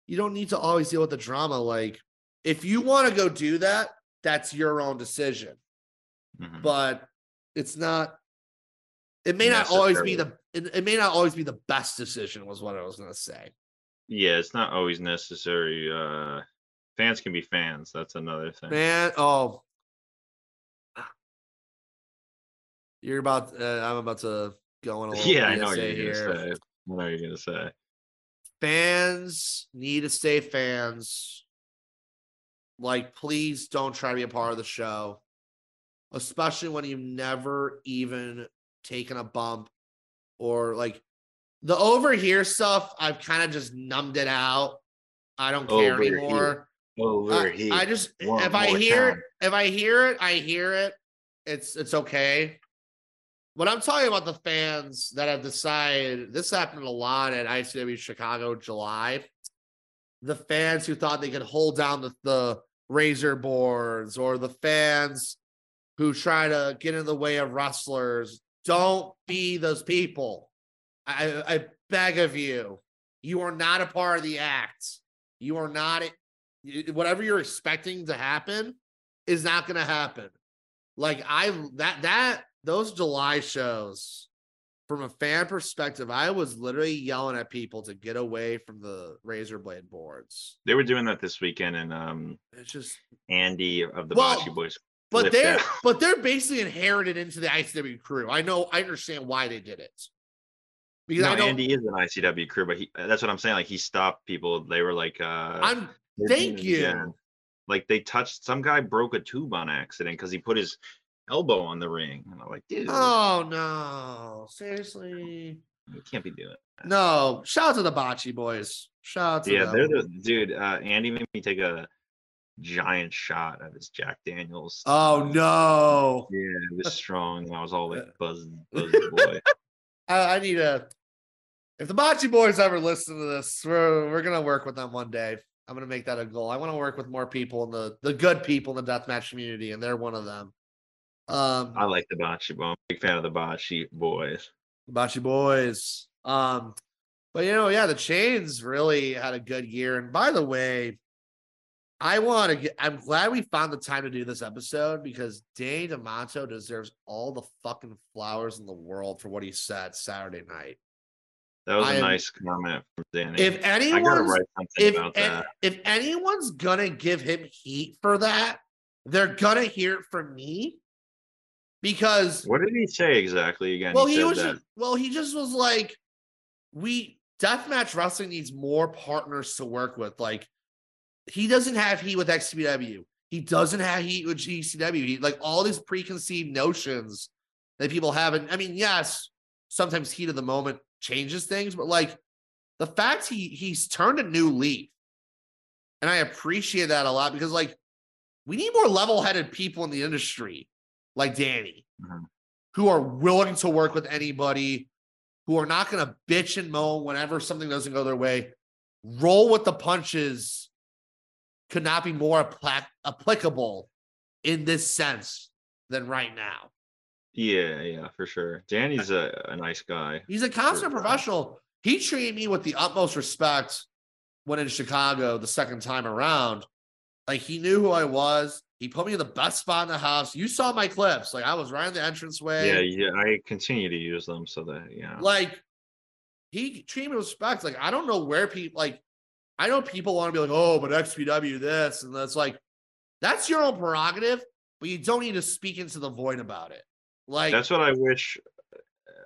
Speaker 1: you don't need to always deal with the drama. Like if you want to go do that, that's your own decision.
Speaker 2: Mhm.
Speaker 1: But it's not. It may not always be the. It, it may not always be the best decision. Was what I was gonna say.
Speaker 2: yeah, it's not always necessary. Uh fans can be fans. That's another thing.
Speaker 1: Man, oh, you're about. Uh, I'm about to go on a *laughs* little
Speaker 2: yeah, I know what you're
Speaker 1: here.
Speaker 2: gonna say. I know you're gonna say.
Speaker 1: fans need to stay fans. Like, please don't try to be a part of the show, especially when you've never even taken a bump or like the over here stuff. I've kind of just numbed it out. I don't care
Speaker 2: Over here. Over
Speaker 1: I,
Speaker 2: here.
Speaker 1: I just
Speaker 2: one
Speaker 1: if I hear it,
Speaker 2: time.
Speaker 1: if I hear it, I hear it. It's it's okay. But I'm talking about the fans that have decided this happened a lot at ICW Chicago July. The fans who thought they could hold down the, the razor boards or the fans who try to get in the way of wrestlers. Don't be those people. I, I beg of you. You are not a part of the act. You are not whatever you're expecting to happen is not going to happen. Like I that that those July shows from a fan perspective, I was literally yelling at people to get away from the razor blade boards.
Speaker 2: They were doing that this weekend, and um,
Speaker 1: It's just
Speaker 2: Andy of the
Speaker 1: Well,
Speaker 2: Bocce Boys
Speaker 1: but they're
Speaker 2: out. *laughs*
Speaker 1: but they're basically inherited into the ICW crew. I know I understand why they did it. Because
Speaker 2: No,
Speaker 1: I know
Speaker 2: Andy is an ICW crew, but he that's what I'm saying. Like he stopped people. They were like, uh
Speaker 1: I'm thank you.
Speaker 2: Like they touched some guy broke a tube on accident because he put his elbow on the ring. And I'm like, dude,
Speaker 1: Oh no. Seriously.
Speaker 2: you can't be doing that.
Speaker 1: No. Shout out to the Bocce boys. Shout out to
Speaker 2: Yeah,
Speaker 1: them.
Speaker 2: they're the dude. Uh, Andy made me take a giant shot of his Jack Daniels.
Speaker 1: Oh no.
Speaker 2: Yeah, it was strong. and I was all like *laughs* buzz, buzz boy.
Speaker 1: I, I need a. If the Bocce boys ever listen to this, we're we're gonna work with them one day. I'm gonna make that a goal. I want to work with more people in the the good people in the deathmatch community, and they're one of them. Um,
Speaker 2: I like the Bocce boy. I'm a big fan of the Bocce boys.
Speaker 1: Bocce boys. Um, but you know, yeah, the chains really had a good year. And by the way, I want to get. I'm glad we found the time to do this episode because Danny D'Amato deserves all the fucking flowers in the world for what he said Saturday night.
Speaker 2: That was a
Speaker 1: I am-
Speaker 2: nice comment from Danny.
Speaker 1: If anyone's if an- if anyone's gonna give him heat for that, they're gonna hear it from me because
Speaker 2: What did he say exactly again?
Speaker 1: well,
Speaker 2: he,
Speaker 1: he was
Speaker 2: that.
Speaker 1: just, well, he just was like, we deathmatch wrestling needs more partners to work with. Like, he doesn't have heat with XPW. He doesn't have heat with GCW. He, like all these preconceived notions that people have. And I mean, yes, sometimes heat of the moment changes things, but like the fact he he's turned a new leaf, and I appreciate that a lot because like we need more level-headed people in the industry, like Danny,
Speaker 2: Mhm.
Speaker 1: who are willing to work with anybody, who are not going to bitch and moan whenever something doesn't go their way. Roll with the punches could not be more appla- applicable in this sense than right now.
Speaker 2: Yeah, yeah, for sure. Danny's a, a nice guy.
Speaker 1: He's a
Speaker 2: Sure.
Speaker 1: professional. He treated me with the utmost respect when in Chicago the second time around. Like he knew who I was. He put me in the best spot in the house. You saw my clips. Like I was right in the entranceway.
Speaker 2: Yeah, yeah. I continue to use them so that you know.
Speaker 1: Like he treated me with respect. Like I don't know where people like. I know people want to be like, oh, but XPW this and that's like, that's your own prerogative, but you don't need to speak into the void about it. Like
Speaker 2: That's what I wish. uh,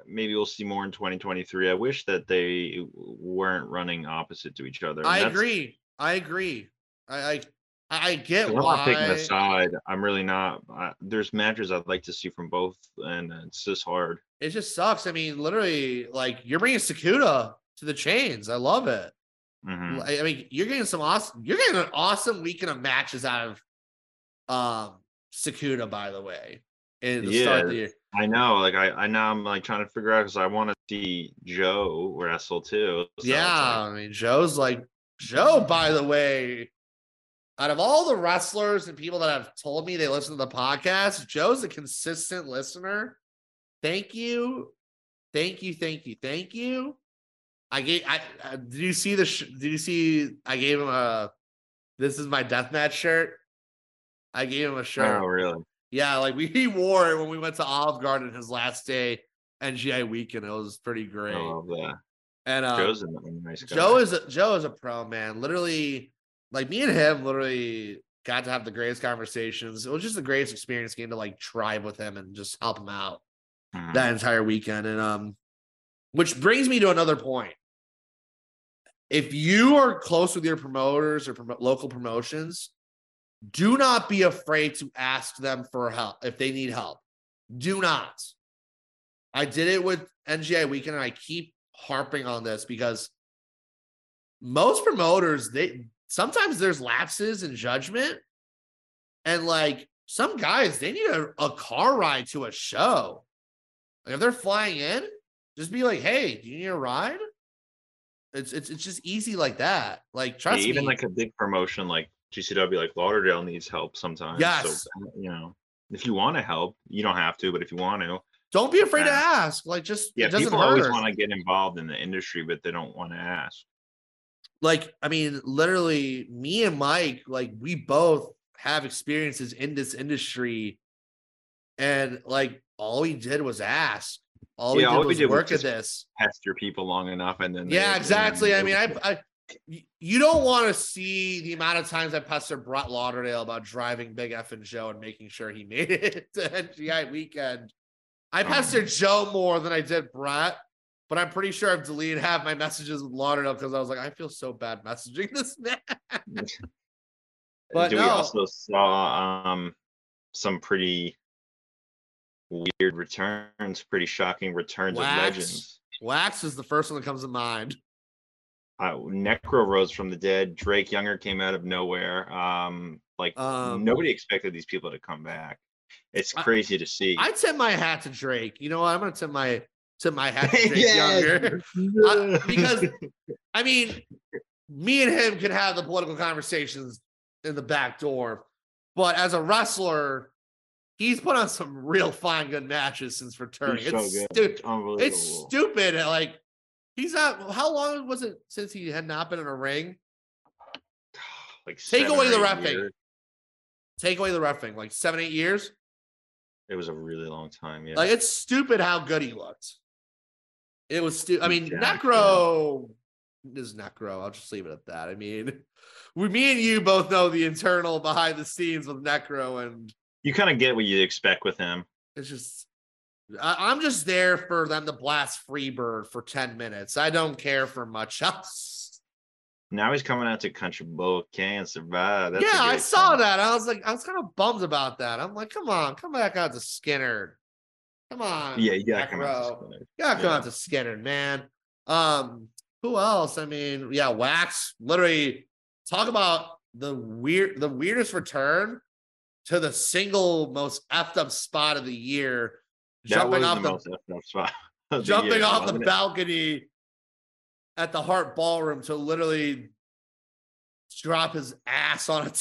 Speaker 2: Maybe we'll see more in 2023. I wish that they weren't running opposite to each other.
Speaker 1: I agree. I agree. I I, I get
Speaker 2: 'cause I'm not picking
Speaker 1: why.
Speaker 2: a side. I'm really not. I, there's matches I'd like to see from both, and it's just hard.
Speaker 1: It just sucks. I mean, literally, like you're bringing Sakuda to the chains. I love it.
Speaker 2: Mhm.
Speaker 1: I I mean, you're getting some awesome. You're getting an awesome weekend of matches out of um Sakuda. By the way, in the start of the
Speaker 2: Yeah.
Speaker 1: year.
Speaker 2: I know. Like I, I now I'm like trying to figure out because I want to see Joe wrestle too. so
Speaker 1: yeah,
Speaker 2: like-
Speaker 1: I mean, Joe's like Joe. By the way, out of all the wrestlers and people that have told me they listen to the podcast, Joe's a consistent listener. Thank you, thank you, thank you, thank you. I gave. I uh, did you see the? Sh- did you see? I gave him a. This is my deathmatch shirt. I gave him a shirt.
Speaker 2: Oh, really?
Speaker 1: Yeah, like we *laughs* he wore it when we went to Olive Garden his last day NGI weekend. It was pretty great.
Speaker 2: Love that.
Speaker 1: and um,
Speaker 2: Joe's nice guy.
Speaker 1: Joe is a, Joe is a pro man. Literally, like me and him, literally got to have the greatest conversations. It was just the greatest experience getting to like tribe with him and just help him out
Speaker 2: Mhm.
Speaker 1: that entire weekend. And um, which brings me to another point. If you are close with your promoters or promo- local promotions, do not be afraid to ask them for help if they need help. Do not. I did it with NGI weekend, and I keep harping on this because most promoters they sometimes there's lapses in judgment, and like some guys they need a, a car ride to a show. Like if they're flying in, just be like, "Hey, do you need a ride?" It's it's it's just easy like that. Like
Speaker 2: Yeah, even
Speaker 1: me.
Speaker 2: like a big promotion like GCW, like Lauderdale needs help sometimes.
Speaker 1: Yes.
Speaker 2: So, you know, if you want to help, you don't have to, but if you want to,
Speaker 1: Don't be afraid to ask. Like just
Speaker 2: yeah,
Speaker 1: it doesn't
Speaker 2: people always want to get involved in the industry, but they don't want to ask.
Speaker 1: like I mean, literally, me and Mike, like we both have experiences in this industry, and like all we did was ask. All we did
Speaker 2: all we
Speaker 1: was
Speaker 2: did was
Speaker 1: work at
Speaker 2: just
Speaker 1: this.
Speaker 2: Pester people long enough, and then
Speaker 1: Yeah, exactly.
Speaker 2: they
Speaker 1: I mean, I, I you don't want to see the amount of times I pestered Brett Lauderdale about driving Big F'n Joe and making sure he *laughs* made it to NGI weekend. I
Speaker 2: Oh.
Speaker 1: pestered Joe more than I did Brett, but I'm pretty sure I've deleted half my messages with Lauderdale because I was like, I feel so bad messaging this *laughs* man. But
Speaker 2: Do we
Speaker 1: no.
Speaker 2: also saw um some pretty weird returns, pretty shocking returns
Speaker 1: Wax.
Speaker 2: of legends.
Speaker 1: Wax is the first one that comes to mind.
Speaker 2: Uh, Necro rose from the dead. Drake Younger came out of nowhere. Um, like
Speaker 1: Um,
Speaker 2: nobody expected these people to come back. It's
Speaker 1: I-
Speaker 2: crazy to see.
Speaker 1: I tip my hat to Drake. You know what? I'm gonna tip my tip my hat to *laughs* Drake. Younger. *laughs* I- because I mean, me and him can have the political conversations in the back door, but as a wrestler, he's put on some real fine good matches since returning.
Speaker 2: He's so
Speaker 1: It's
Speaker 2: good.
Speaker 1: stu-
Speaker 2: It's
Speaker 1: it's stupid. Like he's not. How long was it since he had not been in a ring? *sighs*
Speaker 2: like
Speaker 1: Take away the reffing.
Speaker 2: years.
Speaker 1: Take away the roughing, like seven, eight years.
Speaker 2: It was a really long time. Yeah.
Speaker 1: Like it's stupid how good he looked. It was stupid. I mean. Necro is Necro. I'll just leave it at that. I mean, *laughs* we, me and you both know the internal behind the scenes with Necro, and
Speaker 2: you kind of get what you expect with him.
Speaker 1: it's just. I, I'm just there for them to blast Freebird for 10 minutes. I don't care for much *laughs* else.
Speaker 2: Now he's coming out to Country Boy Can't Survive. That's
Speaker 1: yeah, I saw
Speaker 2: song.
Speaker 1: that. I was like, I was kind of bummed about that. I'm like, come on, come back out to Skinner. Come on.
Speaker 2: Yeah, you gotta come out. To Skinner.
Speaker 1: Yeah, come
Speaker 2: Yeah.
Speaker 1: out to Skinner, man. Um, who else? I mean, yeah, Wax. Literally, talk about the weird, the weirdest return to the single most effed up spot of the year, jumping off
Speaker 2: the,
Speaker 1: the,
Speaker 2: most effed up spot. *laughs* of the
Speaker 1: jumping
Speaker 2: year,
Speaker 1: off the
Speaker 2: it?
Speaker 1: balcony at the Hart Ballroom to literally drop his ass on a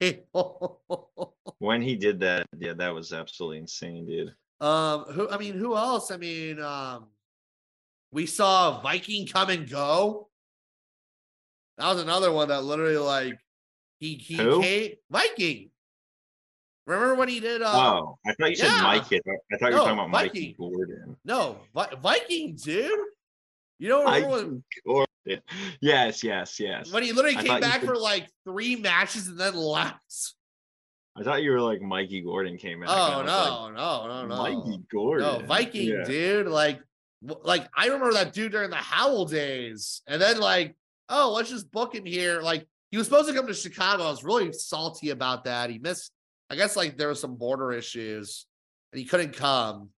Speaker 1: *laughs* table.
Speaker 2: When he did that, yeah, that was absolutely insane, dude.
Speaker 1: Um, who I mean, who else? I mean, um, we saw Viking come and go. That was another one that literally like he he
Speaker 2: Who?
Speaker 1: came Viking. Remember when he did uh
Speaker 2: oh, I thought you said
Speaker 1: yeah.
Speaker 2: Mikey. I thought, you were talking about
Speaker 1: Mikey.
Speaker 2: Mikey Gordon.
Speaker 1: no Vi- Viking dude? You know remember when.
Speaker 2: Yes, yes, yes.
Speaker 1: when he literally
Speaker 2: I
Speaker 1: came back
Speaker 2: said-
Speaker 1: for like three matches and then left?
Speaker 2: I thought you were like Mikey Gordon came out.
Speaker 1: Oh no, no, no, no.
Speaker 2: Mikey Gordon.
Speaker 1: No, Viking,
Speaker 2: Yeah.
Speaker 1: dude. Like, like I remember that dude during the Howl days, and then like, oh, let's just book him here. Like, he was supposed to come to Chicago. I was really salty about that. He missed. I guess like there was some border issues, and he couldn't come.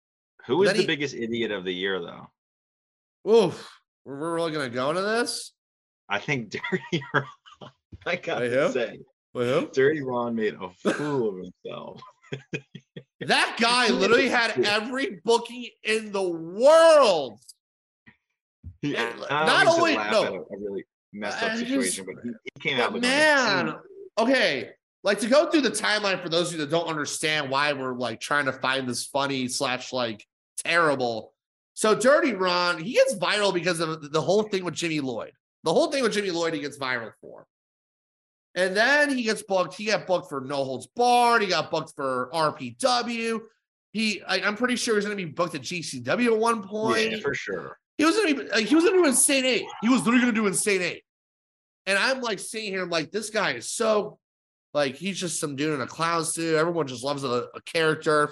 Speaker 2: Who was the
Speaker 1: he-
Speaker 2: biggest idiot of the year, though?
Speaker 1: Oof, we're, really gonna go into this.
Speaker 2: I think *laughs* Dirty Ron. I gotta
Speaker 1: Wait,
Speaker 2: say,
Speaker 1: Well,
Speaker 2: Dirty Ron made a *laughs* fool of himself.
Speaker 1: that *laughs* guy literally had every booking in the world. Yeah, not
Speaker 2: don't mean to
Speaker 1: only- no.
Speaker 2: a, really messed
Speaker 1: I
Speaker 2: up
Speaker 1: just-
Speaker 2: situation, but he, he came out with
Speaker 1: man, okay like to go through the timeline for those of you that don't understand why we're like trying to find this funny slash like terrible. So dirty ron he gets viral because of the whole thing with jimmy lloyd. The whole thing with jimmy lloyd he gets viral for. And then he gets booked. He got booked for no holds barred. He got booked for rpw he I, i'm pretty sure he's going to be booked at gcw at one point.
Speaker 2: yeah, for sure.
Speaker 1: he was gonna be like he was gonna do insane eight. He was literally gonna do insane eight. And I'm like sitting here, I'm like, this guy is so like he's just some dude in a clown suit. Everyone just loves a, a character.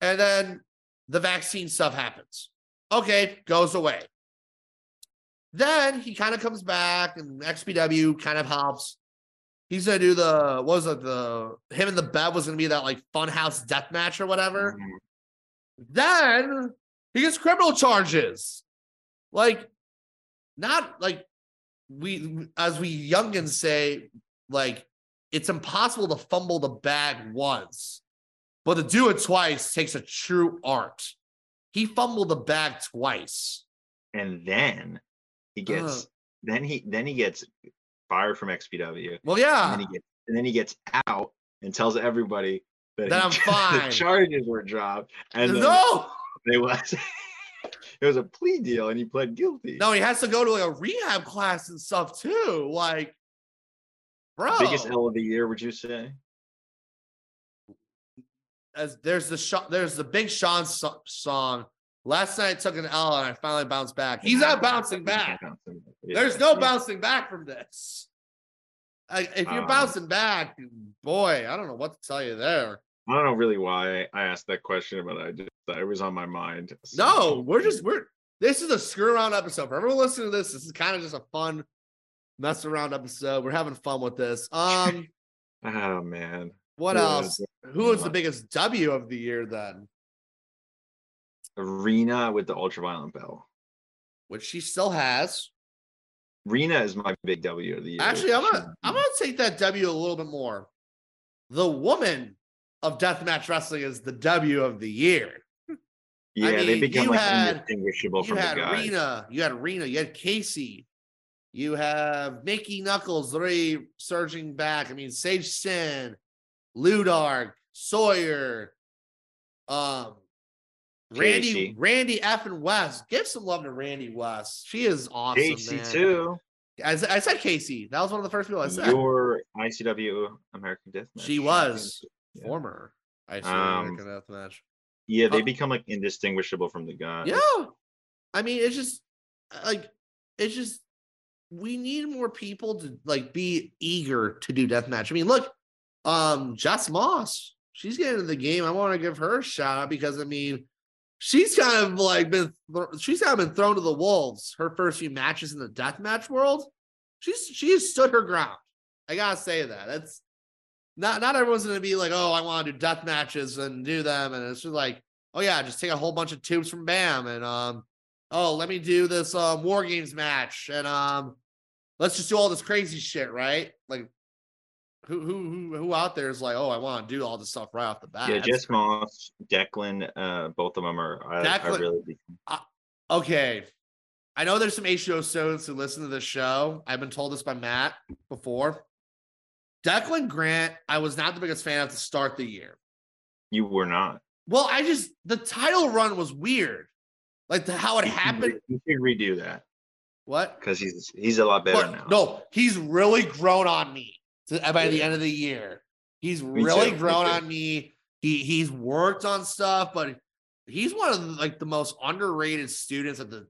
Speaker 1: And then the vaccine stuff happens. Okay, goes away. Then he kind of comes back and XPW kind of helps. He's gonna do the what was it the him and the Bev was gonna be that like funhouse death match or whatever.
Speaker 2: Mhm.
Speaker 1: Then he gets criminal charges. Like, not like we, as we youngins say, like, it's impossible to fumble the bag once, but to do it twice takes a true art. He fumbled the bag twice.
Speaker 2: And then he gets, then he then he gets fired from XPW.
Speaker 1: Well,
Speaker 2: and
Speaker 1: yeah.
Speaker 2: then he gets and then he gets out and tells everybody that,
Speaker 1: That
Speaker 2: he-
Speaker 1: I'm *laughs* fine.
Speaker 2: the charges were dropped and
Speaker 1: No,
Speaker 2: they was *laughs* it was a plea deal and he pled guilty.
Speaker 1: no, he has to go to like a rehab class and stuff too. Like, bro,
Speaker 2: biggest L of the year, would you say?
Speaker 1: as there's the there's the big Sean so- song. Last night I took an L and I finally bounced back. He's not bouncing back. There's no bouncing back from this. Like, if you're
Speaker 2: Um,
Speaker 1: bouncing back, boy, I don't know what to tell you there.
Speaker 2: I don't know really why I asked that question, but I just it was on my mind.
Speaker 1: No, we're just we're this is a screw around episode. For everyone listening to this, this is kind of just a fun mess around episode. We're having fun with this. Um, *laughs*
Speaker 2: Oh man.
Speaker 1: what
Speaker 2: Yeah,
Speaker 1: else? Who was the biggest W of the year then?
Speaker 2: Rena with the ultraviolet bell.
Speaker 1: Which she still has.
Speaker 2: Rena is my big W of the year.
Speaker 1: Actually, I'm gonna I'm gonna take that W a little bit more. The woman of deathmatch wrestling is the W of the year.
Speaker 2: yeah, they
Speaker 1: mean,
Speaker 2: become
Speaker 1: you
Speaker 2: like
Speaker 1: had-
Speaker 2: indistinguishable
Speaker 1: You
Speaker 2: from the
Speaker 1: had
Speaker 2: guys.
Speaker 1: Rena, you had Rena, you had Casey, you have Mickie Knuckles already surging back. I mean, Sage Sin, Ludark, Sawyer, um, Randy,
Speaker 2: Casey.
Speaker 1: Randy F and West. Give some love to Randy West. She is awesome.
Speaker 2: Casey
Speaker 1: man.
Speaker 2: too.
Speaker 1: I said Casey. That was one of the first people I said.
Speaker 2: Your ICW American Deathmatch.
Speaker 1: She was
Speaker 2: Yeah.
Speaker 1: former. I see
Speaker 2: Um,
Speaker 1: American Deathmatch.
Speaker 2: Yeah, they
Speaker 1: Uh,
Speaker 2: become like indistinguishable from the guys.
Speaker 1: Yeah. I mean, it's just like it's just we need more people to like be eager to do deathmatch. I mean, look, um, Jess Moss, she's getting into the game. I want to give her a shout out because I mean, she's kind of like been she's kind of been thrown to the wolves her first few matches in the deathmatch world. She's she has stood her ground. I gotta say that. That's not not everyone's gonna be like, oh, I want to do death matches and do them, and it's just like, oh yeah, just take a whole bunch of tubes from Bam and um, oh, let me do this um war games match and um, let's just do all this crazy shit, right? Like, who who who who out there is like, oh, I want to do all this stuff right off the bat?
Speaker 2: Yeah, Jess. Moss, Declan, uh, both of them are. I, I
Speaker 1: Declan-
Speaker 2: really. be-
Speaker 1: okay. I know there's some H2O students who listen to this show. I've been told this by Matt before. Declan Grant, I was not the biggest fan of to start the year.
Speaker 2: You were not.
Speaker 1: Well, I just the title run was weird. Like the, how it
Speaker 2: should
Speaker 1: happened.
Speaker 2: You should redo that
Speaker 1: What?
Speaker 2: because he's he's a lot better
Speaker 1: But
Speaker 2: now.
Speaker 1: no, he's really grown on me to- by the end of the year. He's
Speaker 2: Me
Speaker 1: really
Speaker 2: too,
Speaker 1: grown
Speaker 2: too.
Speaker 1: on me. He he's worked on stuff, but he's one of the, like the most underrated students at the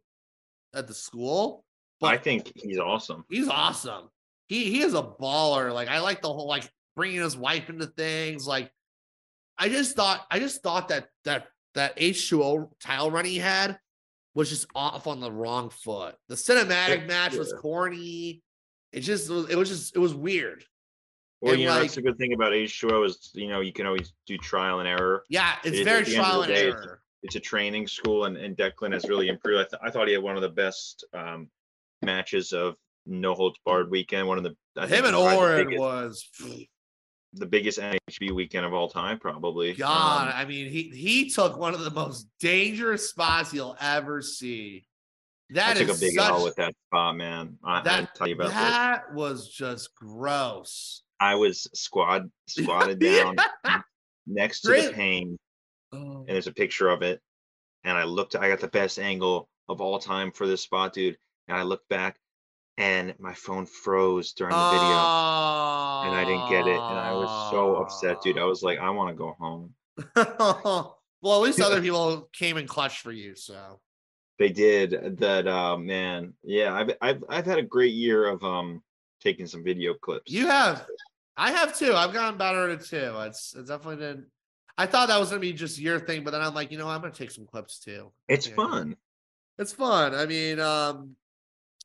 Speaker 1: at the school. But I
Speaker 2: think he's awesome.
Speaker 1: he's awesome. He he is a baller. Like I like the whole like bringing his wife into things. Like I just thought I just thought that that that H2O tile run he had was just off on the wrong foot. The cinematic
Speaker 2: Yeah,
Speaker 1: match was corny. It just was it was just it was weird.
Speaker 2: Well,
Speaker 1: And,
Speaker 2: you know,
Speaker 1: like-
Speaker 2: that's the good thing about H2O is you know you can always do trial and error.
Speaker 1: Yeah, it's
Speaker 2: It
Speaker 1: very
Speaker 2: at the end of
Speaker 1: trial and
Speaker 2: day, it's-
Speaker 1: error.
Speaker 2: It's a training school, and, and Declan has really improved. I, th- I thought he had one of the best um, matches of No Holds Barred weekend. One of the I think
Speaker 1: Him and
Speaker 2: probably the
Speaker 1: Oren
Speaker 2: biggest-
Speaker 1: was
Speaker 2: the biggest NHB weekend of all time, probably.
Speaker 1: God.
Speaker 2: Um,
Speaker 1: I mean, he he took one of the most dangerous spots you'll ever see.
Speaker 2: I
Speaker 1: That
Speaker 2: took
Speaker 1: is
Speaker 2: a big
Speaker 1: such,
Speaker 2: L with that spot, man. I, I
Speaker 1: that,
Speaker 2: tell you about this.
Speaker 1: that was just gross.
Speaker 2: I was squad squatted *laughs* down next to
Speaker 1: Really?
Speaker 2: the pain,
Speaker 1: Oh.
Speaker 2: and there's a picture of it. And I looked, I got the best angle of all time for this spot, dude. And I looked back, and my phone froze during the video, and I didn't get it. And I was so upset, dude. I was like, I want to go home. *laughs*
Speaker 1: well, at least other people came in clutch for you. So
Speaker 2: They did that, uh, man. Yeah, I've I've I've had a great year of um taking some video clips.
Speaker 1: you have, I have too. I've gotten better at it too. It's it definitely did. I thought that was gonna be just your thing, but then I'm like, you know, I'm gonna take some clips too.
Speaker 2: It's
Speaker 1: can-
Speaker 2: fun.
Speaker 1: It's fun. I mean, um,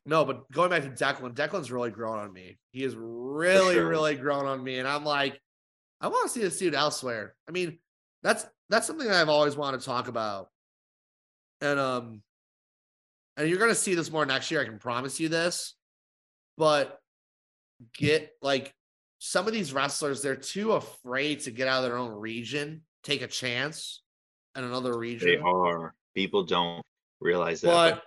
Speaker 1: no, but going back to Declan, Declan's really grown on me. He is really,
Speaker 2: sure.
Speaker 1: really grown on me, and I'm like, I want to see this dude elsewhere. I mean, that's that's something that I've always wanted to talk about, and um, and you're gonna see this more next year. I can promise you this, but get like some of these wrestlers, they're too afraid to get out of their own region, take a chance in another region.
Speaker 2: They are. People don't realize that.
Speaker 1: But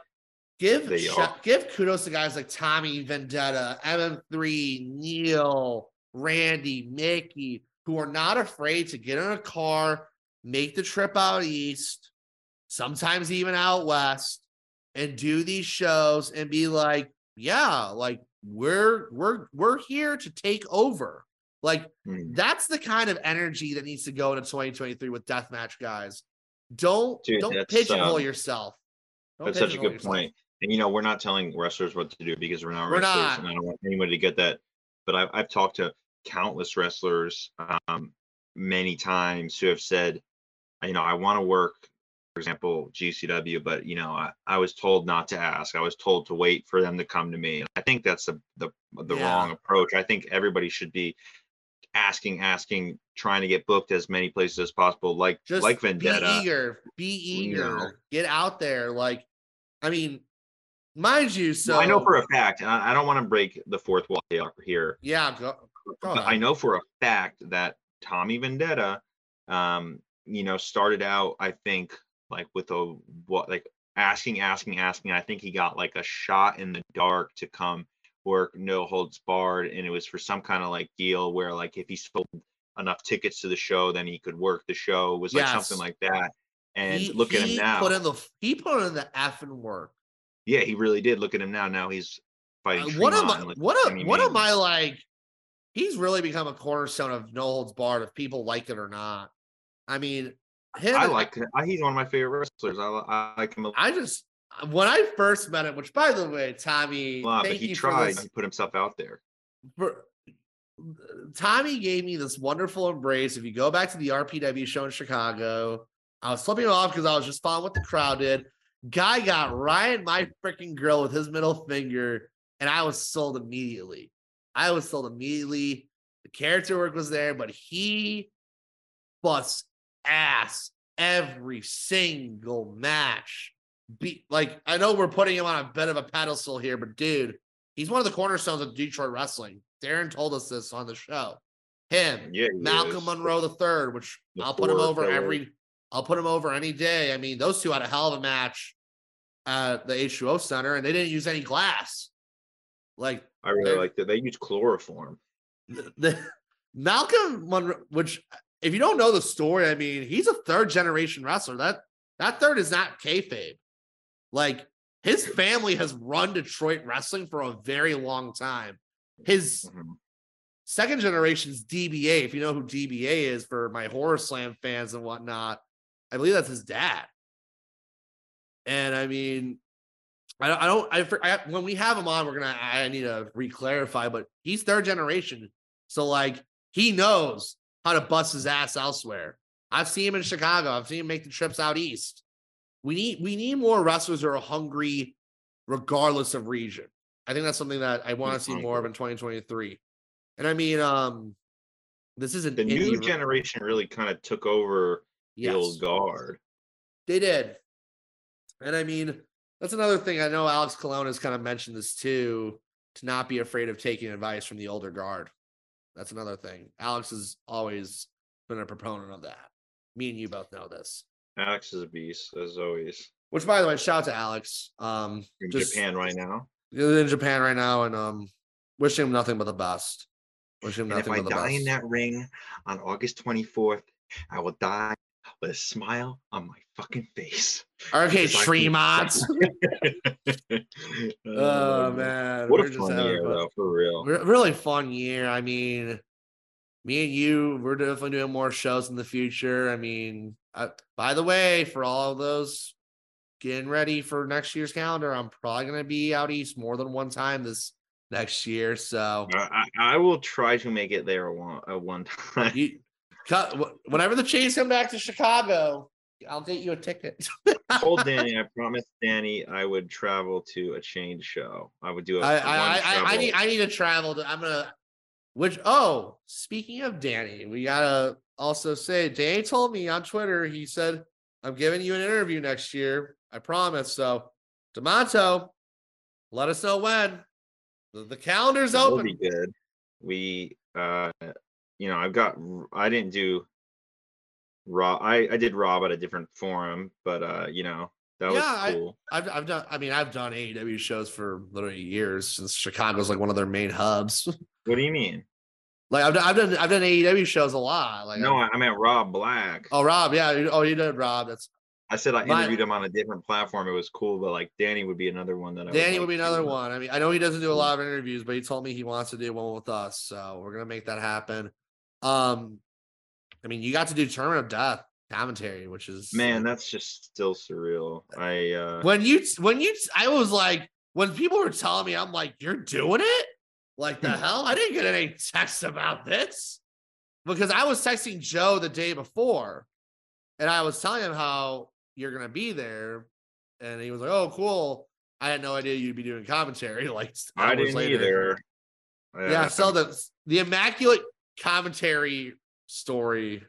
Speaker 1: give sh- give kudos to guys like Tommy Vendetta, MM3, Neil, Randy, Mickie, who are not afraid to get in a car, make the trip out east, sometimes even out west, and do these shows and be like, yeah, like we're we're we're here to take over. Like
Speaker 2: Mm.
Speaker 1: that's the kind of energy that needs to go into 2023 with deathmatch guys. Don't
Speaker 2: Dude,
Speaker 1: don't pigeonhole
Speaker 2: um,
Speaker 1: yourself. Don't
Speaker 2: That's such a good
Speaker 1: yourself.
Speaker 2: point. And you know, we're not telling wrestlers what to do because we're not
Speaker 1: We're
Speaker 2: wrestlers,
Speaker 1: not.
Speaker 2: and I don't want anybody to get that. But I've I've talked to countless wrestlers um, many times who have said, you know, I want to work, for example, GCW, but you know, I, I was told not to ask. I was told to wait for them to come to me. I think that's the the the
Speaker 1: Yeah.
Speaker 2: wrong approach. I think everybody should be asking, asking, trying to get booked as many places as possible, like
Speaker 1: Just
Speaker 2: like Vendetta.
Speaker 1: be eager, be
Speaker 2: you
Speaker 1: eager,
Speaker 2: know.
Speaker 1: get out there. Like, I mean, mind you, so
Speaker 2: Well, I know for a fact, and I, I don't want to break the fourth wall here,
Speaker 1: yeah, go, go
Speaker 2: but I know for a fact that Tommy Vendetta, um, you know, started out, I think, like with a what, like asking, asking, asking. I think he got like a shot in the dark to come work no holds barred, and it was for some kind of like deal where like if he sold enough tickets to the show, then he could work the show. It was like something like that. And
Speaker 1: He-
Speaker 2: look at him now.
Speaker 1: Put in the he put in the effing work.
Speaker 2: Yeah, he really did. Look at him now. Now he's fighting.
Speaker 1: Uh, what am I?
Speaker 2: Like,
Speaker 1: What am, what am I like? He's really become a cornerstone of No Holds Barred, if people like it or not. I mean, him.
Speaker 2: I like. I, he's one of my favorite wrestlers. I, I like him a
Speaker 1: I just when I first met him, which by the way, Tommy,
Speaker 2: lot, but he tried.
Speaker 1: for
Speaker 2: He put himself out there.
Speaker 1: For, Tommy gave me this wonderful embrace. If you go back to the RPW show in Chicago, I was flipping off because I was just following what the crowd did. Guy got right in my freaking grill with his middle finger, and I was sold immediately. I was sold immediately. The character work was there, but he busts ass every single match. Be like, I know we're putting him on a bit of a pedestal here, but dude, he's one of the cornerstones of Detroit wrestling. Darren told us this on the show. Him,
Speaker 2: Yeah,
Speaker 1: Malcolm
Speaker 2: is.
Speaker 1: Monroe the third, which
Speaker 2: The
Speaker 1: I'll put him over every. I'll put him over any day. I mean, those two had a hell of a match at the H2O Center, and they didn't use any glass. Like
Speaker 2: I really like that. They use chloroform.
Speaker 1: the, the *laughs* Malcolm Monroe, which if you don't know the story, I mean, he's a third generation wrestler. That that third is not kayfabe. Like his family has run Detroit wrestling for a very long time. His
Speaker 2: Mhm.
Speaker 1: second generation's DBA, if you know who DBA is for my horror slam fans and whatnot, I believe that's his dad. And I mean, I don't, I don't, I, I when we have him on, we're gonna, I need to re-clarify, but he's third generation, so like he knows how to bust his ass elsewhere. I've seen him in Chicago. I've seen him make the trips out east. We need, we need more wrestlers who are hungry, regardless of region. I think that's something that I want to see more of in 2023. And I mean, um, this isn't
Speaker 2: The new generation really kind of took over the
Speaker 1: Yes,
Speaker 2: old guard.
Speaker 1: they did. And I mean, that's another thing. I know Alex Colon has kind of mentioned this too, to not be afraid of taking advice from the older guard. That's another thing. Alex has always been a proponent of that. Me and you both know this.
Speaker 2: Alex is a beast as always.
Speaker 1: Which, by the way, shout out to Alex. Um,
Speaker 2: In
Speaker 1: just
Speaker 2: Japan right now.
Speaker 1: in Japan right now, and um, wishing him nothing but the best. Wishing him
Speaker 2: And if
Speaker 1: nothing
Speaker 2: I
Speaker 1: but the
Speaker 2: die
Speaker 1: best.
Speaker 2: in that ring on August 24th, I will die with a smile on my fucking face. *laughs*
Speaker 1: Okay,
Speaker 2: I
Speaker 1: Tremont. *laughs* *laughs*
Speaker 2: oh,
Speaker 1: Oh
Speaker 2: man. What
Speaker 1: we're
Speaker 2: a
Speaker 1: just
Speaker 2: fun year,
Speaker 1: fun.
Speaker 2: though, for real.
Speaker 1: Really fun year. I mean, me and you, we're definitely doing more shows in the future. I mean, uh, by the way, for all of those getting ready for next year's calendar, I'm probably going to be out east more than one time this next year. So
Speaker 2: I, I I will try to make it there one, uh, one time.
Speaker 1: you, whenever the Chains come back to Chicago, I'll get you a ticket.
Speaker 2: told *laughs* Danny, I promised Danny I would travel to a chain show. I would do a
Speaker 1: I, I, I, I, need I need to travel to I'm gonna which oh speaking of Danny, we gotta also say Danny told me on Twitter, he said, I'm giving you an interview next year. I promise. So Demato, let us know when. The, the calendar's
Speaker 2: That will
Speaker 1: open.
Speaker 2: be good. We, uh, you know, I've got. I didn't do raw. I I did raw at a different forum, but uh, you know, that
Speaker 1: Yeah,
Speaker 2: was cool.
Speaker 1: I've I've done I mean I've done AEW shows for literally years since Chicago's like one of their main hubs. *laughs*
Speaker 2: what do you mean?
Speaker 1: like I've done I've done I've done AEW shows a lot. Like
Speaker 2: no, I, I meant Rob Black.
Speaker 1: oh Rob, yeah. Oh, you did Rob. That's
Speaker 2: I said I
Speaker 1: my-
Speaker 2: interviewed him on a different platform. It was cool, but like Danny would be another one that I
Speaker 1: Danny
Speaker 2: like
Speaker 1: would be another one. I mean, I know he doesn't do a lot of interviews, but he told me he wants to do one with us. So we're gonna make that happen. Um, I mean, you got to do Tournament of Death commentary, which is
Speaker 2: Man, that's just still surreal. I uh
Speaker 1: when you when you I was like when people were telling me, I'm like, you're doing it? Like the hell? I didn't get any text about this because I was texting Joe the day before, and I was telling him how you're gonna be there, and he was like, "Oh, cool." I had no idea you'd be doing commentary. *laughs* Like
Speaker 2: I didn't
Speaker 1: later.
Speaker 2: either.
Speaker 1: Yeah, so the the immaculate commentary story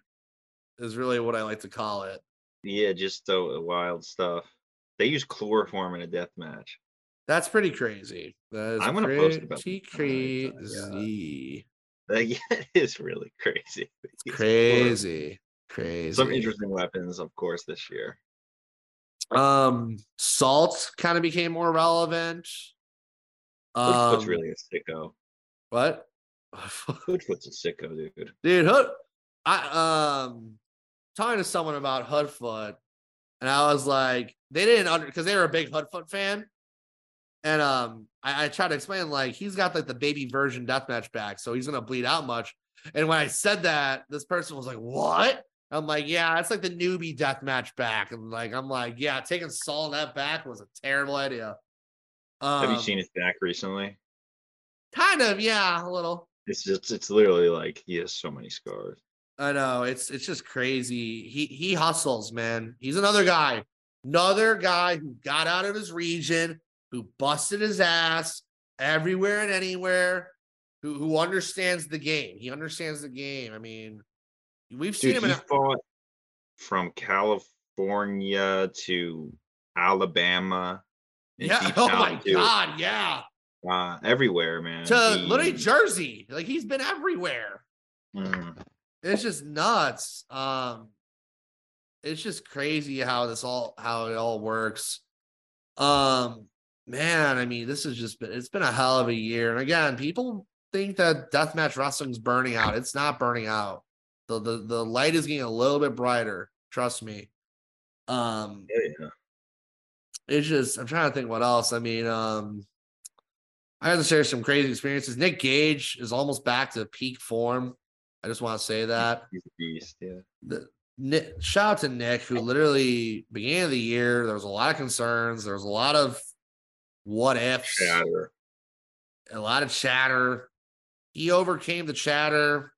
Speaker 1: is really what I like to call it.
Speaker 2: yeah, just the wild stuff. They use chloroform in a death match.
Speaker 1: That's pretty crazy. That is
Speaker 2: I'm gonna post about that.
Speaker 1: crazy. *laughs*
Speaker 2: Like, yeah, it's really crazy. It's
Speaker 1: Crazy. Crazy.
Speaker 2: Some interesting weapons, of course, this year.
Speaker 1: Um, salt kind of became more relevant. Um,
Speaker 2: really a sicko.
Speaker 1: what? *laughs*
Speaker 2: Hoodfoot's a sicko, dude.
Speaker 1: Dude, Hood. I um talking to someone about Hoodfoot, and I was like, they didn't under because they were a big Hoodfoot fan. And um, I, I tried to explain like he's got like the baby version deathmatch back, so he's gonna bleed out much. And when I said that, this person was like, "What?" I'm like, "Yeah, it's like the newbie deathmatch back." And like, I'm like, "Yeah, taking Saul that back was a terrible idea." Um,
Speaker 2: Have you seen his back recently?
Speaker 1: Kind of, yeah, a little.
Speaker 2: It's just it's literally like he has so many scars.
Speaker 1: I know it's it's just crazy. He he hustles, man. He's another guy, another guy who got out of his region, who busted his ass everywhere and anywhere, who who understands the game. He understands the game. I mean, we've seen
Speaker 2: Dude,
Speaker 1: him in a,
Speaker 2: fought from California to Alabama.
Speaker 1: yeah. *laughs* Oh my
Speaker 2: to,
Speaker 1: god, yeah.
Speaker 2: Uh, everywhere, man.
Speaker 1: To
Speaker 2: He-
Speaker 1: literally Jersey, like he's been everywhere.
Speaker 2: Mhm.
Speaker 1: it's just nuts um it's just crazy how this all how it all works um man i mean this has just been it's been a hell of a year and again people think that deathmatch wrestling's burning out it's not burning out the the, the light is getting a little bit brighter trust me um
Speaker 2: Yeah, yeah.
Speaker 1: it's just i'm trying to think what else i mean um i had to share some crazy experiences nick gage is almost back to peak form i just want to say that
Speaker 2: He's a beast. Yeah.
Speaker 1: the Nick, shout out to Nick, who literally beginning of the year, there was a lot of concerns. There was a lot of what ifs,
Speaker 2: Shatter.
Speaker 1: a lot of chatter. He overcame the chatter,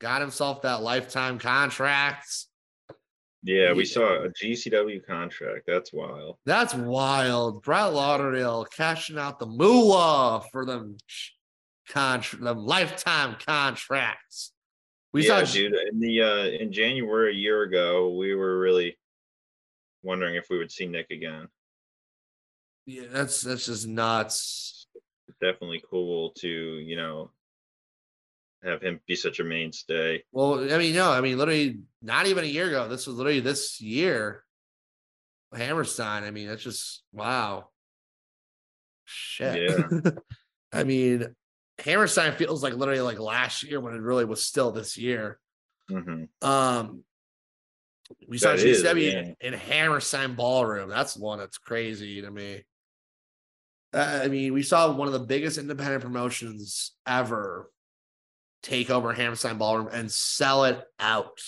Speaker 1: got himself that lifetime contract.
Speaker 2: Yeah, we saw a GCW contract. That's wild.
Speaker 1: That's wild. Brett Lauderdale cashing out the moolah for them contract, them lifetime contracts. We
Speaker 2: yeah,
Speaker 1: saw
Speaker 2: dude. In the uh in January a year ago, we were really wondering if we would see Nick again.
Speaker 1: yeah, that's that's just nuts.
Speaker 2: Definitely cool to you know have him be such a mainstay.
Speaker 1: Well, I mean, no, I mean, literally not even a year ago. This was literally this year. Hammerstein. I mean, that's just wow. Shit.
Speaker 2: Yeah. *laughs*
Speaker 1: I mean, Hammerstein feels like literally like last year when it really was still this year.
Speaker 2: hmm
Speaker 1: Um we saw GCW
Speaker 2: yeah.
Speaker 1: in Hammerstein Ballroom. That's one that's crazy to me. Uh, I mean, we saw one of the biggest independent promotions ever take over Hammerstein Ballroom and sell it out.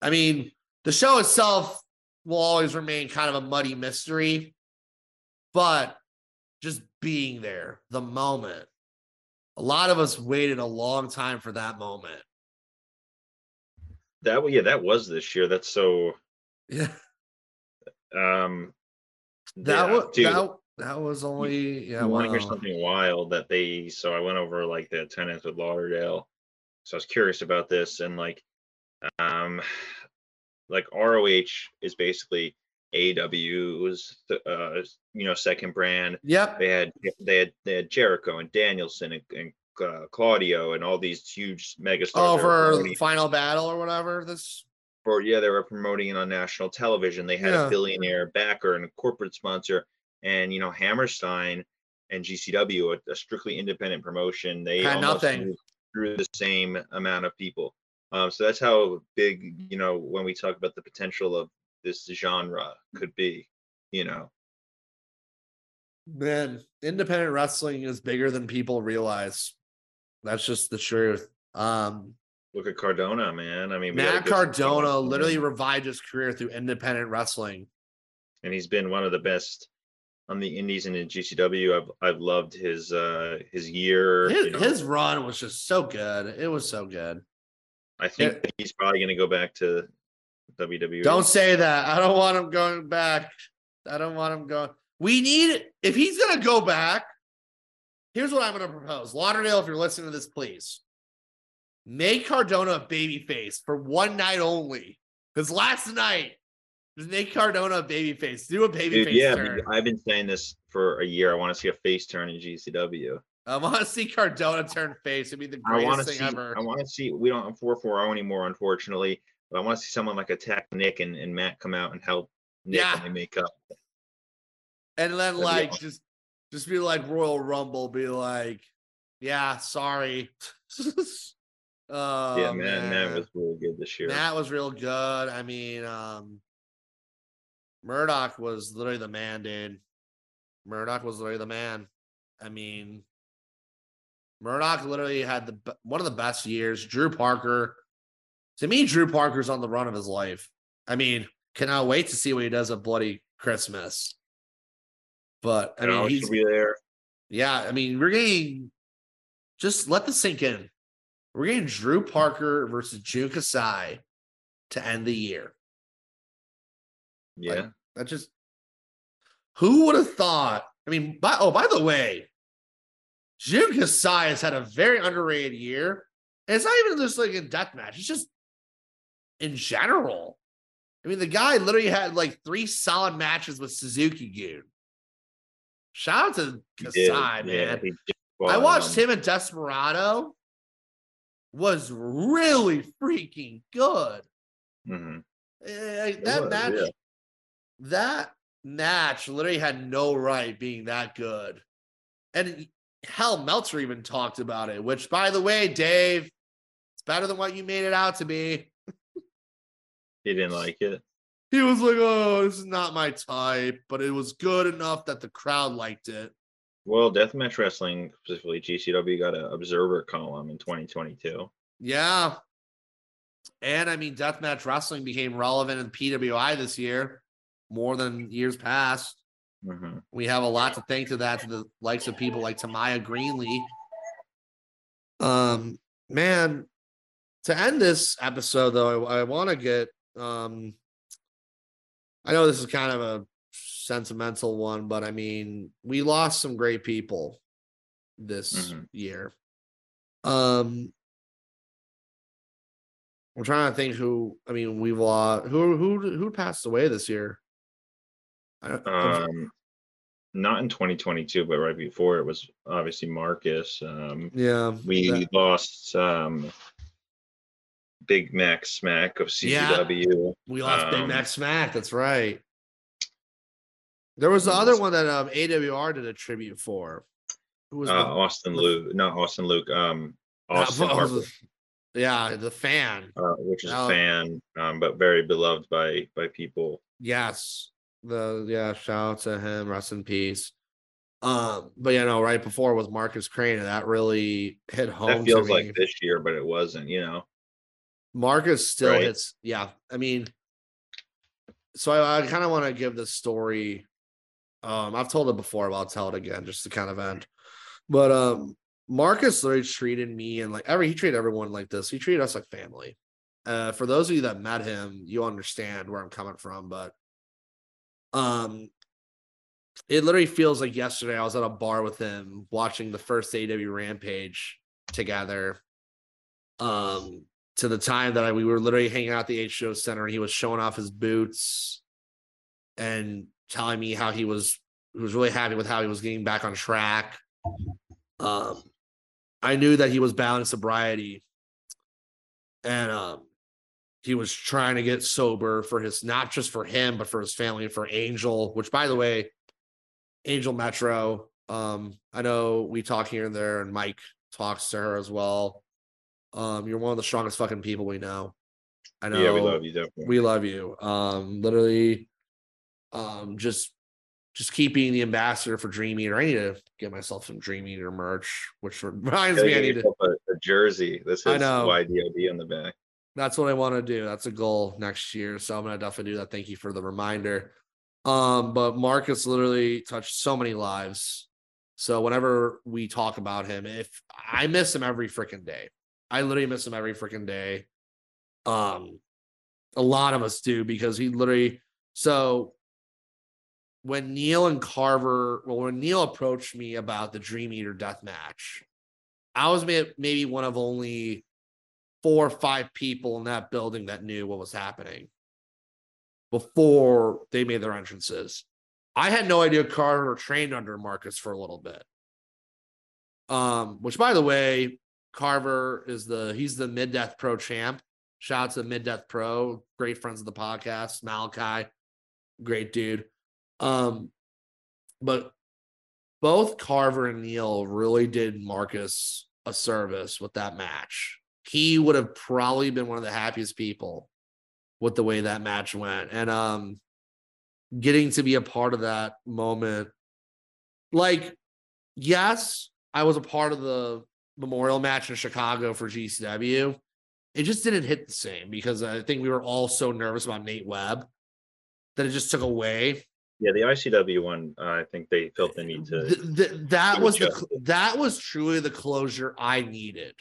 Speaker 1: I mean, the show itself will always remain kind of a muddy mystery, but just being there, the moment. A lot of us waited a long time for that moment.
Speaker 2: That yeah, that was this year. That's so
Speaker 1: Yeah.
Speaker 2: um
Speaker 1: That
Speaker 2: yeah,
Speaker 1: was
Speaker 2: dude,
Speaker 1: that, that was only yeah.
Speaker 2: you want to hear something wild that they so I went over like the attendance with Lauderdale. So I was curious about this and like um like ROH is basically AEW's uh you know second brand.
Speaker 1: Yep.
Speaker 2: They had they had they had Jericho and Danielson and, and uh, Claudio and all these huge megastars.
Speaker 1: Oh, for final battle or whatever. This
Speaker 2: for yeah, they were promoting it on national television. They had
Speaker 1: Yeah.
Speaker 2: a billionaire backer and a corporate sponsor, and you know Hammerstein and GCW, a, a strictly independent promotion, they
Speaker 1: Had nothing.
Speaker 2: through the same amount of people. Um, so that's how big you know when we talk about the potential of this genre could be. You know,
Speaker 1: man, independent wrestling is bigger than people realize. That's just the truth. Um,
Speaker 2: Look at Cardona, man. I mean,
Speaker 1: Matt Cardona literally revived his career through independent wrestling.
Speaker 2: and he's been one of the best on the Indies and in GCW. I've I've loved his uh his year.
Speaker 1: His,
Speaker 2: you know.
Speaker 1: his run was just so good. It was so good.
Speaker 2: I think that he's probably going to go back to WWE.
Speaker 1: Don't say that. I don't want him going back. I don't want him going. We need if he's gonna go back. Here's what I'm gonna propose. Lauderdale, if you're listening to this, please make Cardona a babyface for one night only. Because last night, just make Cardona a babyface. Do a
Speaker 2: Dude,
Speaker 1: babyface
Speaker 2: yeah,
Speaker 1: turn.
Speaker 2: I've been saying this for a year. I want to see a face turn in GCW.
Speaker 1: I want to see Cardona turn face. It'd be the
Speaker 2: I want
Speaker 1: greatest
Speaker 2: to
Speaker 1: thing
Speaker 2: see.
Speaker 1: ever.
Speaker 2: I want to see. We don't have four four zero anymore, unfortunately. But I want to see someone like attack Nick and, and Matt come out and help Nick
Speaker 1: Yeah.
Speaker 2: when they make up.
Speaker 1: and then
Speaker 2: That'd
Speaker 1: like
Speaker 2: awesome.
Speaker 1: just just be like Royal Rumble, be like, yeah, sorry. *laughs* oh,
Speaker 2: yeah, man,
Speaker 1: man,
Speaker 2: Matt was really good this year.
Speaker 1: Matt was real good. I mean, um Murdoch was literally the man, dude. Murdoch was literally the man. I mean, Murdoch literally had the one of the best years. Drew Parker, to me, Drew Parker's on the run of his life. I mean, cannot wait to see what he does at Bloody Christmas. But I mean, he's
Speaker 2: be there.
Speaker 1: yeah, I mean, we're getting just let this sink in. We're getting Drew Parker versus Jun Kasai to end the year.
Speaker 2: Yeah,
Speaker 1: That just who would have thought? I mean, by, oh, by the way, Jun Kasai has had a very underrated year. And it's not even just like in deathmatch, it's just in general. I mean, the guy literally had like three solid matches with Suzuki Goon. Shout out to Kasai, man.
Speaker 2: Yeah,
Speaker 1: I watched
Speaker 2: um,
Speaker 1: him at Desperado. Was really freaking good.
Speaker 2: mhm.
Speaker 1: Eh, that
Speaker 2: was,
Speaker 1: match,
Speaker 2: yeah.
Speaker 1: That match literally had no right being that good. And hell, Meltzer even talked about it, which by the way, Dave, it's better than what you made it out to be.
Speaker 2: He didn't like it.
Speaker 1: He was like, Oh, this is not my type, but it was good enough that the crowd liked it.
Speaker 2: Well, deathmatch wrestling, specifically GCW, got an observer column in 2022.
Speaker 1: Yeah. And I mean, deathmatch wrestling became relevant in PWI this year more than years past.
Speaker 2: hmm
Speaker 1: We have a lot to thank to that to the likes of people like Tamaya Greenlee. Um, man, to end this episode though, I, I want to get um I know this is kind of a sentimental one, but I mean, we lost some great people this
Speaker 2: Mhm.
Speaker 1: year. Um I'm trying to think who I mean we've lost who who who passed away this year. I, I'm-
Speaker 2: Um, not in 2022, but right before it was obviously Marcus. Um,
Speaker 1: yeah,
Speaker 2: we
Speaker 1: that-
Speaker 2: lost um, Big Mac Smack of
Speaker 1: Yeah. We lost Big
Speaker 2: Um,
Speaker 1: Mac Smack. That's right. There was the other one that um, AWR did a tribute for. Who was
Speaker 2: Uh,
Speaker 1: the,
Speaker 2: Austin
Speaker 1: the-
Speaker 2: Luke, not Austin Luke. Um, *laughs* Austin
Speaker 1: that
Speaker 2: Harper,
Speaker 1: yeah, the fan.
Speaker 2: uh, which is
Speaker 1: Oh.
Speaker 2: a fan, um, but very beloved by by people.
Speaker 1: Yes. The yeah, shout out to him. Rest in peace. Um, but you know, right before was Marcus Crane, and that really hit home.
Speaker 2: That feels like this year, but it wasn't. You know.
Speaker 1: Marcus still
Speaker 2: Right.
Speaker 1: hits. Yeah, I mean, so I, I kind of want to give this story. Um, I've told it before, but I'll tell it again just to kind of end. But um, Marcus literally treated me and like every he treated everyone like this. He treated us like family. Uh, for those of you that met him, you understand where I'm coming from. But um, it literally feels like yesterday I was at a bar with him watching the first AEW Rampage together. Um, to the time that I, we were literally hanging out at the H2O Center and he was showing off his boots and telling me how he was he was really happy with how he was getting back on track. Um, I knew that he was bound in sobriety, and um, he was trying to get sober for his not just for him but for his family and for Angel. Which, by the way, Angel Metro. Um, I know we talk here and there, and Mike talks to her as well. Um, you're one of the strongest fucking people we know. I know.
Speaker 2: Yeah, we love you definitely.
Speaker 1: We love you. Um, literally, um, just just keep being the ambassador for Dream Eater. I need to get myself some Dream Eater merch, which *laughs* reminds me I need to.
Speaker 2: a, a jersey. This is. YDOD on the back.
Speaker 1: That's what I want to do. That's a goal next year. So I'm gonna definitely do that. Thank you for the reminder. Um, but Marcus literally touched so many lives. So whenever we talk about him, if I miss him every freaking day, I literally miss him every freaking day. Um, a lot of us do because he literally. So when Neil and Carver, well, when Neil approached me about the Dream Eater death match, I was maybe one of only four or five people in that building that knew what was happening before they made their entrances. I had no idea Carter trained under Marcus for a little bit. Um, which by the way, Carver is the he's the mid death pro champ. Shout out to mid death pro, great friends of the podcast, Malachi, great dude. Um, but both Carver and Neil really did Marcus a service with that match. He would have probably been one of the happiest people with the way that match went. And um getting to be a part of that moment. Like, yes, I was a part of the memorial match in Chicago for GCW. It just didn't hit the same because I think we were all so nervous about Nate Webb that it just took away
Speaker 2: Yeah, the ICW one, uh, I think they felt the need to.
Speaker 1: Th- th- that was the that was truly the closure I needed.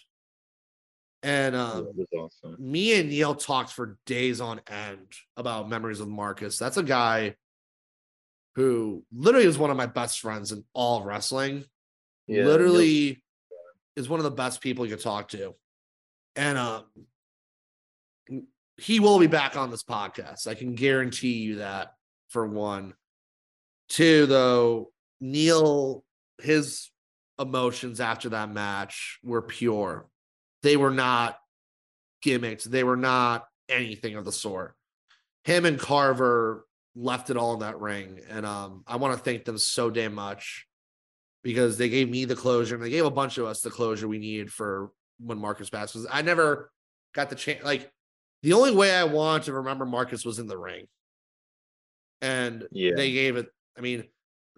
Speaker 1: And um,
Speaker 2: awesome.
Speaker 1: me and Neil talked for days on end about memories of Marcus. That's a guy who literally is one of my best friends in all wrestling.
Speaker 2: Yeah,
Speaker 1: literally is one of the best people you could talk to. And um he will be back on this podcast. I can guarantee you that for one. Two, though, Neil, his emotions after that match were pure. They were not gimmicks. They were not anything of the sort. Him and Carver left it all in that ring. And um, I want to thank them so damn much because they gave me the closure and they gave a bunch of us the closure we needed for when Marcus passed. Because I never got the chance. Like the only way I want to remember Marcus was in the ring, and
Speaker 2: Yeah.
Speaker 1: they gave it. I mean,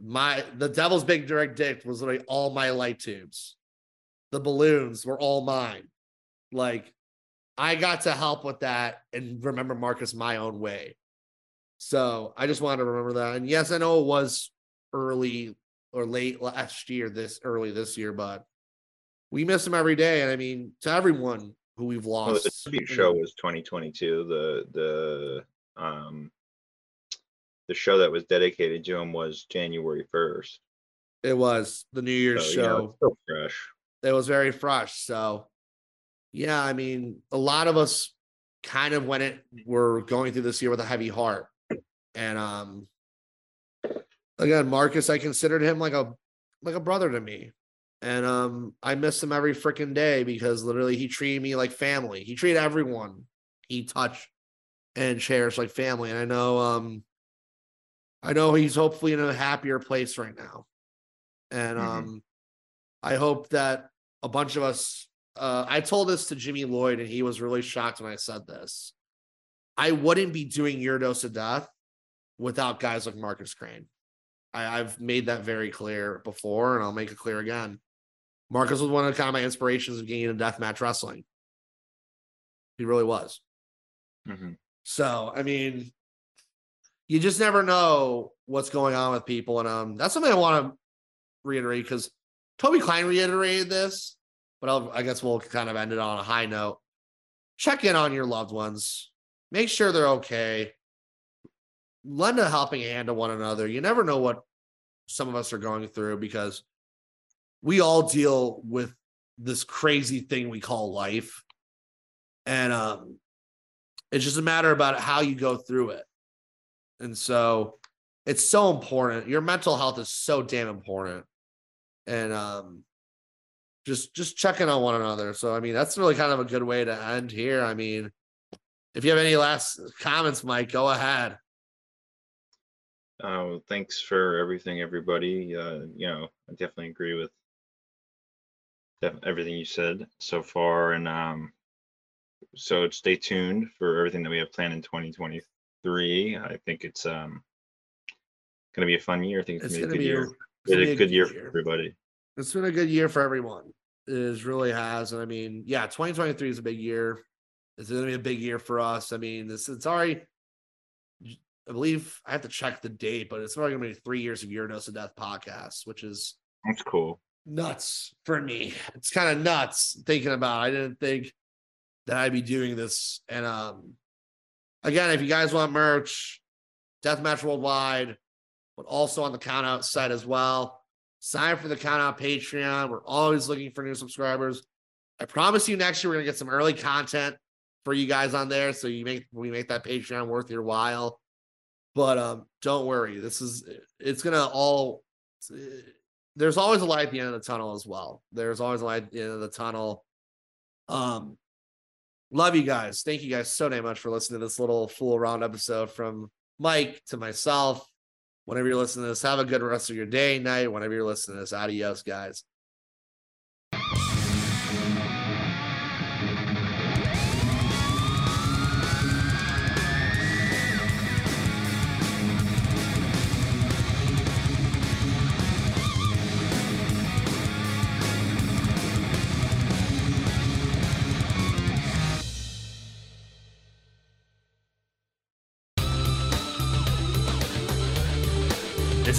Speaker 1: my the Devil's Big Direct Dick was literally all my light tubes. The balloons were all mine. Like I got to help with that and remember Marcus my own way. So I just wanted to remember that. And yes, I know it was early or late last year, this early this year, but we miss him every day. And I mean, to everyone who we've
Speaker 2: Well,
Speaker 1: lost.
Speaker 2: the tribute show was 2022. The the um the show that was dedicated to him was January 1st.
Speaker 1: It was the New Year's
Speaker 2: So, you know,
Speaker 1: show.
Speaker 2: still fresh.
Speaker 1: it was very fresh. So, yeah, I mean, a lot of us kind of went it were going through this year with a heavy heart, and um, again, Marcus, I considered him like a like a brother to me, and um, I miss him every freaking day because literally he treated me like family. He treated everyone he touched and cherished like family, and I know um, I know he's hopefully in a happier place right now, and
Speaker 2: Mhm.
Speaker 1: um. I hope that a bunch of us. Uh, I told this to Jimmy Lloyd, and he was really shocked when I said this. I wouldn't be doing your dose of death without guys like Marcus Crane. I, I've made that very clear before, and I'll make it clear again. Marcus was one of kind of my inspirations of getting into deathmatch wrestling. He really was.
Speaker 2: Mhm.
Speaker 1: So, I mean, you just never know what's going on with people. And um, that's something I want to reiterate because Toby Klein reiterated this, but I'll, I guess we'll kind of end it on a high note. Check in on your loved ones, make sure they're okay, lend a helping hand to one another. You never know what some of us are going through because we all deal with this crazy thing we call life. And um, it's just a matter about how you go through it. And so it's so important. Your mental health is so damn important. And um just just checking on one another. So I mean that's really kind of a good way to end here. I mean, if you have any last comments, Mike, go ahead.
Speaker 2: Uh, thanks for everything, everybody. Uh, you know, I definitely agree with def- everything you said so far, and um, so stay tuned for everything that we have planned in 2023. I think it's um, going to be a fun year. I think it's,
Speaker 1: It's
Speaker 2: going to be a good
Speaker 1: a,
Speaker 2: year.
Speaker 1: it's
Speaker 2: It's
Speaker 1: be
Speaker 2: a good year for everybody.
Speaker 1: It's been a good year for everyone. It is- really has. And I mean, yeah, 2023 is a big year. It's gonna be a big year for us. I mean, this it's already I believe I have to check the date, but it's already gonna be three years of Your Dose of Death podcast, which is
Speaker 2: That's cool.
Speaker 1: nuts for me. It's kind of nuts thinking about. it. I didn't think that I'd be doing this. And um again, if you guys want merch, Deathmatch Worldwide, but also on the Countout site as well. Sign up for the count on Patreon. We're always looking for new subscribers. I promise you next year we're gonna get some early content for you guys on there. So you make we make that Patreon worth your while. But um, don't worry, this is it's gonna all there's always a light at the end of the tunnel as well. There's always a light at the end of the tunnel. Um, love you guys. Thank you guys so damn much for listening to this little fool around episode from Mike to myself. Whenever you're listening to this, have a good rest of your day, night. Whenever you're listening to this, adios, guys.